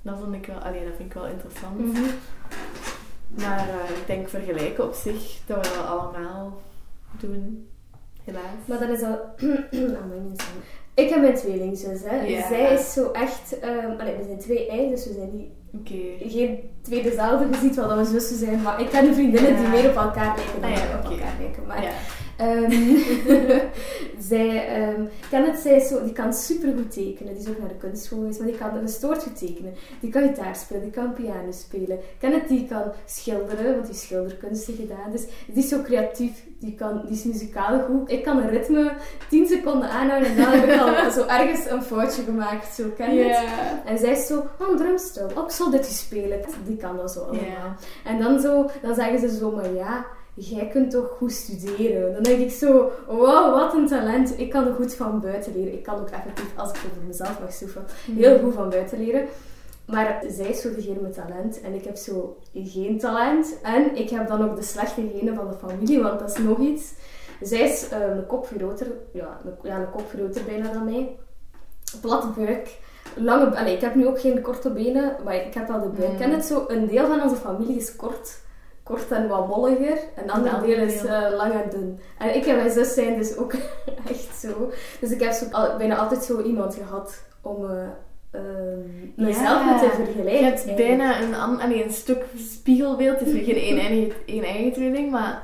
Dat, vond ik wel, allee, dat vind ik wel interessant. Mhm. Maar uh, ik denk vergelijken op zich, dat we dat allemaal doen. Helaas. Maar dat is al... ik heb mijn tweelingzus, hè. Zij is zo echt... Um, allee, we zijn twee eigen, dus we zijn niet... Okay. Geen twee dezelfde. Je ziet wel dat we zussen zijn, maar ik ken vriendinnen die meer op elkaar lijken dan ah, op elkaar lijken. Maar Um, zij, um, het, zij zo, die kan super goed tekenen. Die is ook naar de kunstschool geweest, maar die kan gestoord goed tekenen. Die kan gitaar spelen, die kan piano spelen. het, die kan schilderen, want die schilderkunsten gedaan. Dus die is zo creatief, die, kan, die is muzikaal goed. Ik kan een ritme 10 seconden aanhouden en dan heb ik al zo ergens een foutje gemaakt. Zo, ken je het? En zij is zo, oh, een drumstel. Oh, ik zal dit spelen. Die kan dat zo allemaal. En dan zo, dan zeggen ze zo, maar ja jij kunt toch goed studeren? Dan denk ik zo, wow, wat een talent. Ik kan er goed van buiten leren. Ik kan ook effectief, als ik voor mezelf mag stoeven, heel goed van buiten leren. Maar zij is zo degene met talent en ik heb zo geen talent. En ik heb dan ook de slechte genen van de familie, want dat is nog iets. Zij is uh, een kop groter, ja, een, ja, een kop groter bijna dan mij. Platte buik. Lange, allez, ik heb nu ook geen korte benen, maar ik heb wel de buik. Mm. En het zo, een deel van onze familie is kort, kort en wat molliger. En een ander deel is uh, lang en dun. En ik en mijn zus zijn dus ook echt zo. Dus ik heb zo, al, bijna altijd zo iemand gehad om... Uh, um, mezelf ja, te vergelijken. Je hebt bijna een, een stuk spiegelbeeld. Het is geen eigen, eigen tweeling, maar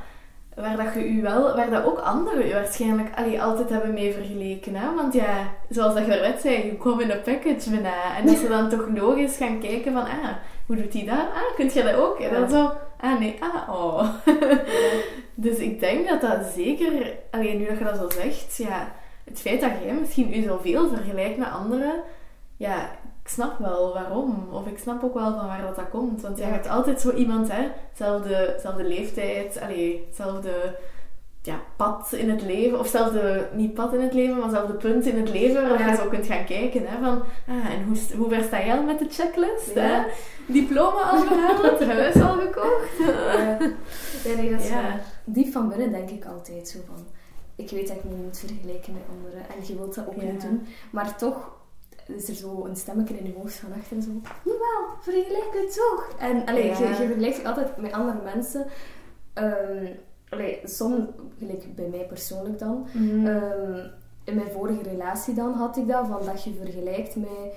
waar dat je u wel, waar dat ook anderen u waarschijnlijk allee, altijd hebben mee vergeleken. Hè? Want ja, zoals dat je net zei, je kwam in een package bijna. En dat ze dan toch logisch gaan kijken van, ah, hoe doet hij dat? Ah, kunt je dat ook? En dan zo, ah nee, ah, oh. dus ik denk dat dat zeker, alleen nu dat je dat zo zegt, ja, het feit dat jij misschien u zoveel vergelijkt met anderen, ja, snap wel waarom. Of ik snap ook wel van waar dat, dat komt. Want je hebt altijd zo iemand, hè, zelfde, zelfde leeftijd, allee, hetzelfde ja, pad in het leven. Of zelfde, niet pad in het leven, maar zelfde punt in het leven. Waar je zo kunt gaan kijken. Hè, van, ah, en hoe, hoe ver sta jij al met de checklist? Hè? Diploma al gehaald, huis al gekocht. Ja. nee, dat is ja. diep van binnen denk ik altijd zo van... Ik weet dat ik me niet moet vergelijken met anderen. En je wilt dat ook niet doen. Maar toch is er zo een stemmetje in je hoofd van achter zo... Jawel, vergelijk het toch? En allee, je, je vergelijkt je altijd met andere mensen. Um, allee, soms, gelijk bij mij persoonlijk dan... Mhm. Ehm, in mijn vorige relatie dan had ik dat, van dat je vergelijkt met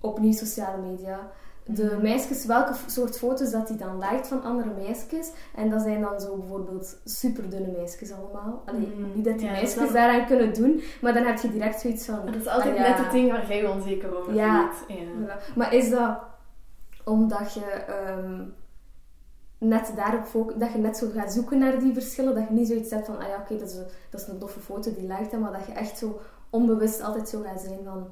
opnieuw sociale media de meisjes, welke soort foto's dat hij dan lijkt van andere meisjes. En dat zijn dan zo bijvoorbeeld super dunne meisjes allemaal. Allee, Mhm. Niet dat die Ja, meisjes dat daaraan kunnen doen, maar dan heb je direct zoiets van... Dat is altijd ah, ja. net het ding waar jij onzeker over Ja. voelt. Ja. Maar is dat omdat je ehm, net daarop focus, dat je net zo gaat zoeken naar die verschillen, dat je niet zoiets hebt van, ah ja, oké, dat, is een- dat is een toffe foto, die lijkt hem, maar dat je echt zo onbewust altijd zo gaat zijn van,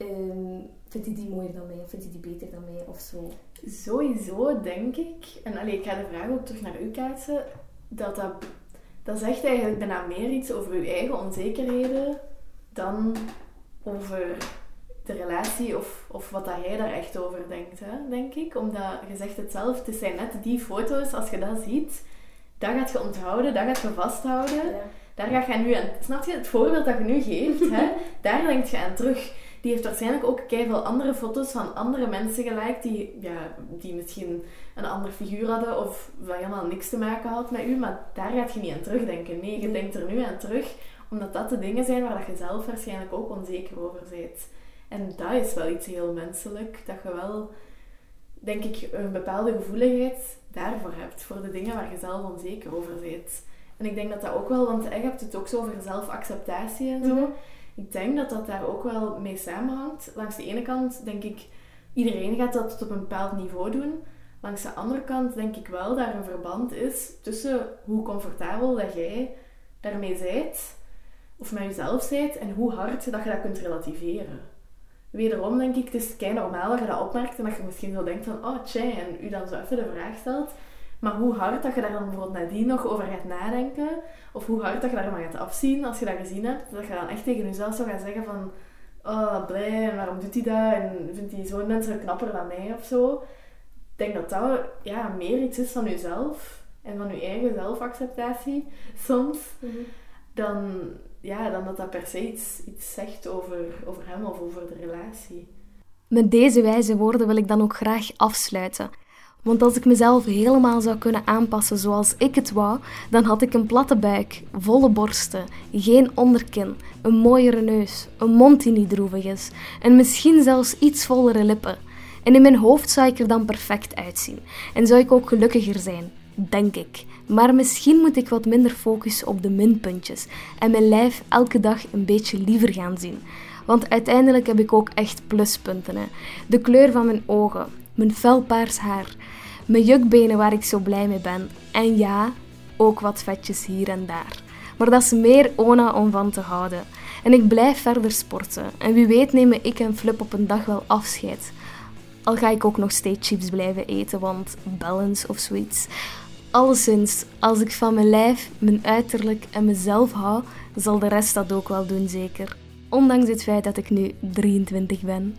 ehm, vindt hij die mooier dan mij, of vindt hij die beter dan mij, of zo. Sowieso denk ik, en allee, ik ga de vraag ook terug naar u kaatsen, dat dat, dat zegt eigenlijk bijna meer iets over uw eigen onzekerheden dan over de relatie of, of wat dat jij daar echt over denkt, hè, denk ik. Omdat je zegt het zelf, het zijn net die foto's, als je dat ziet, dat gaat je onthouden, dat gaat je vasthouden. Daar ga je nu aan... Snap je? Het voorbeeld dat je nu geeft, hè, daar denk je aan terug. Die heeft waarschijnlijk ook veel andere foto's van andere mensen geliked die, ja, die misschien een ander figuur hadden of wat helemaal niks te maken had met u. Maar daar gaat je niet aan terugdenken. Nee, je denkt er nu aan terug, omdat dat de dingen zijn waar dat je zelf waarschijnlijk ook onzeker over bent. En dat is wel iets heel menselijk, dat je wel, denk ik, een bepaalde gevoeligheid daarvoor hebt, voor de dingen waar je zelf onzeker over bent. En ik denk dat dat ook wel, want je hebt het ook zo over zelfacceptatie en zo. Mhm. Ik denk dat dat daar ook wel mee samenhangt. Langs de ene kant denk ik, iedereen gaat dat op een bepaald niveau doen. Langs de andere kant denk ik wel dat er een verband is tussen hoe comfortabel dat jij daarmee zijt, of met jezelf zijt, en hoe hard dat je dat kunt relativeren. Wederom denk ik, het is kei normaal dat je dat opmerkt en dat je misschien zo denkt van, oh tjai, en u dan zo even de vraag stelt. Maar hoe hard dat je daar dan bijvoorbeeld nadien nog over gaat nadenken, of hoe hard dat je daarvan gaat afzien als je dat gezien hebt, dat je dan echt tegen jezelf zou gaan zeggen van, oh blij, en waarom doet hij dat, en vindt hij zo'n mensen knapper dan mij of zo. Ik denk dat dat ja, meer iets is van jezelf en van je eigen zelfacceptatie soms, dan, ja, dan dat dat per se iets, iets zegt over, over hem of over de relatie. Met deze wijze woorden wil ik dan ook graag afsluiten. Want als ik mezelf helemaal zou kunnen aanpassen zoals ik het wou, dan had ik een platte buik, volle borsten, geen onderkin, een mooiere neus, een mond die niet droevig is en misschien zelfs iets vollere lippen. En in mijn hoofd zou ik er dan perfect uitzien en zou ik ook gelukkiger zijn, denk ik. Maar misschien moet ik wat minder focussen op de minpuntjes en mijn lijf elke dag een beetje liever gaan zien. Want uiteindelijk heb ik ook echt pluspunten. Hè. De kleur van mijn ogen, mijn felpaars haar, mijn jukbenen waar ik zo blij mee ben. En ja, ook wat vetjes hier en daar. Maar dat is meer Ona om van te houden. En ik blijf verder sporten. En wie weet nemen ik en Flip op een dag wel afscheid. Al ga ik ook nog steeds chips blijven eten, want balance of zoiets. Alleszins, als ik van mijn lijf, mijn uiterlijk en mezelf hou, zal de rest dat ook wel doen zeker. Ondanks het feit dat ik nu 23 ben.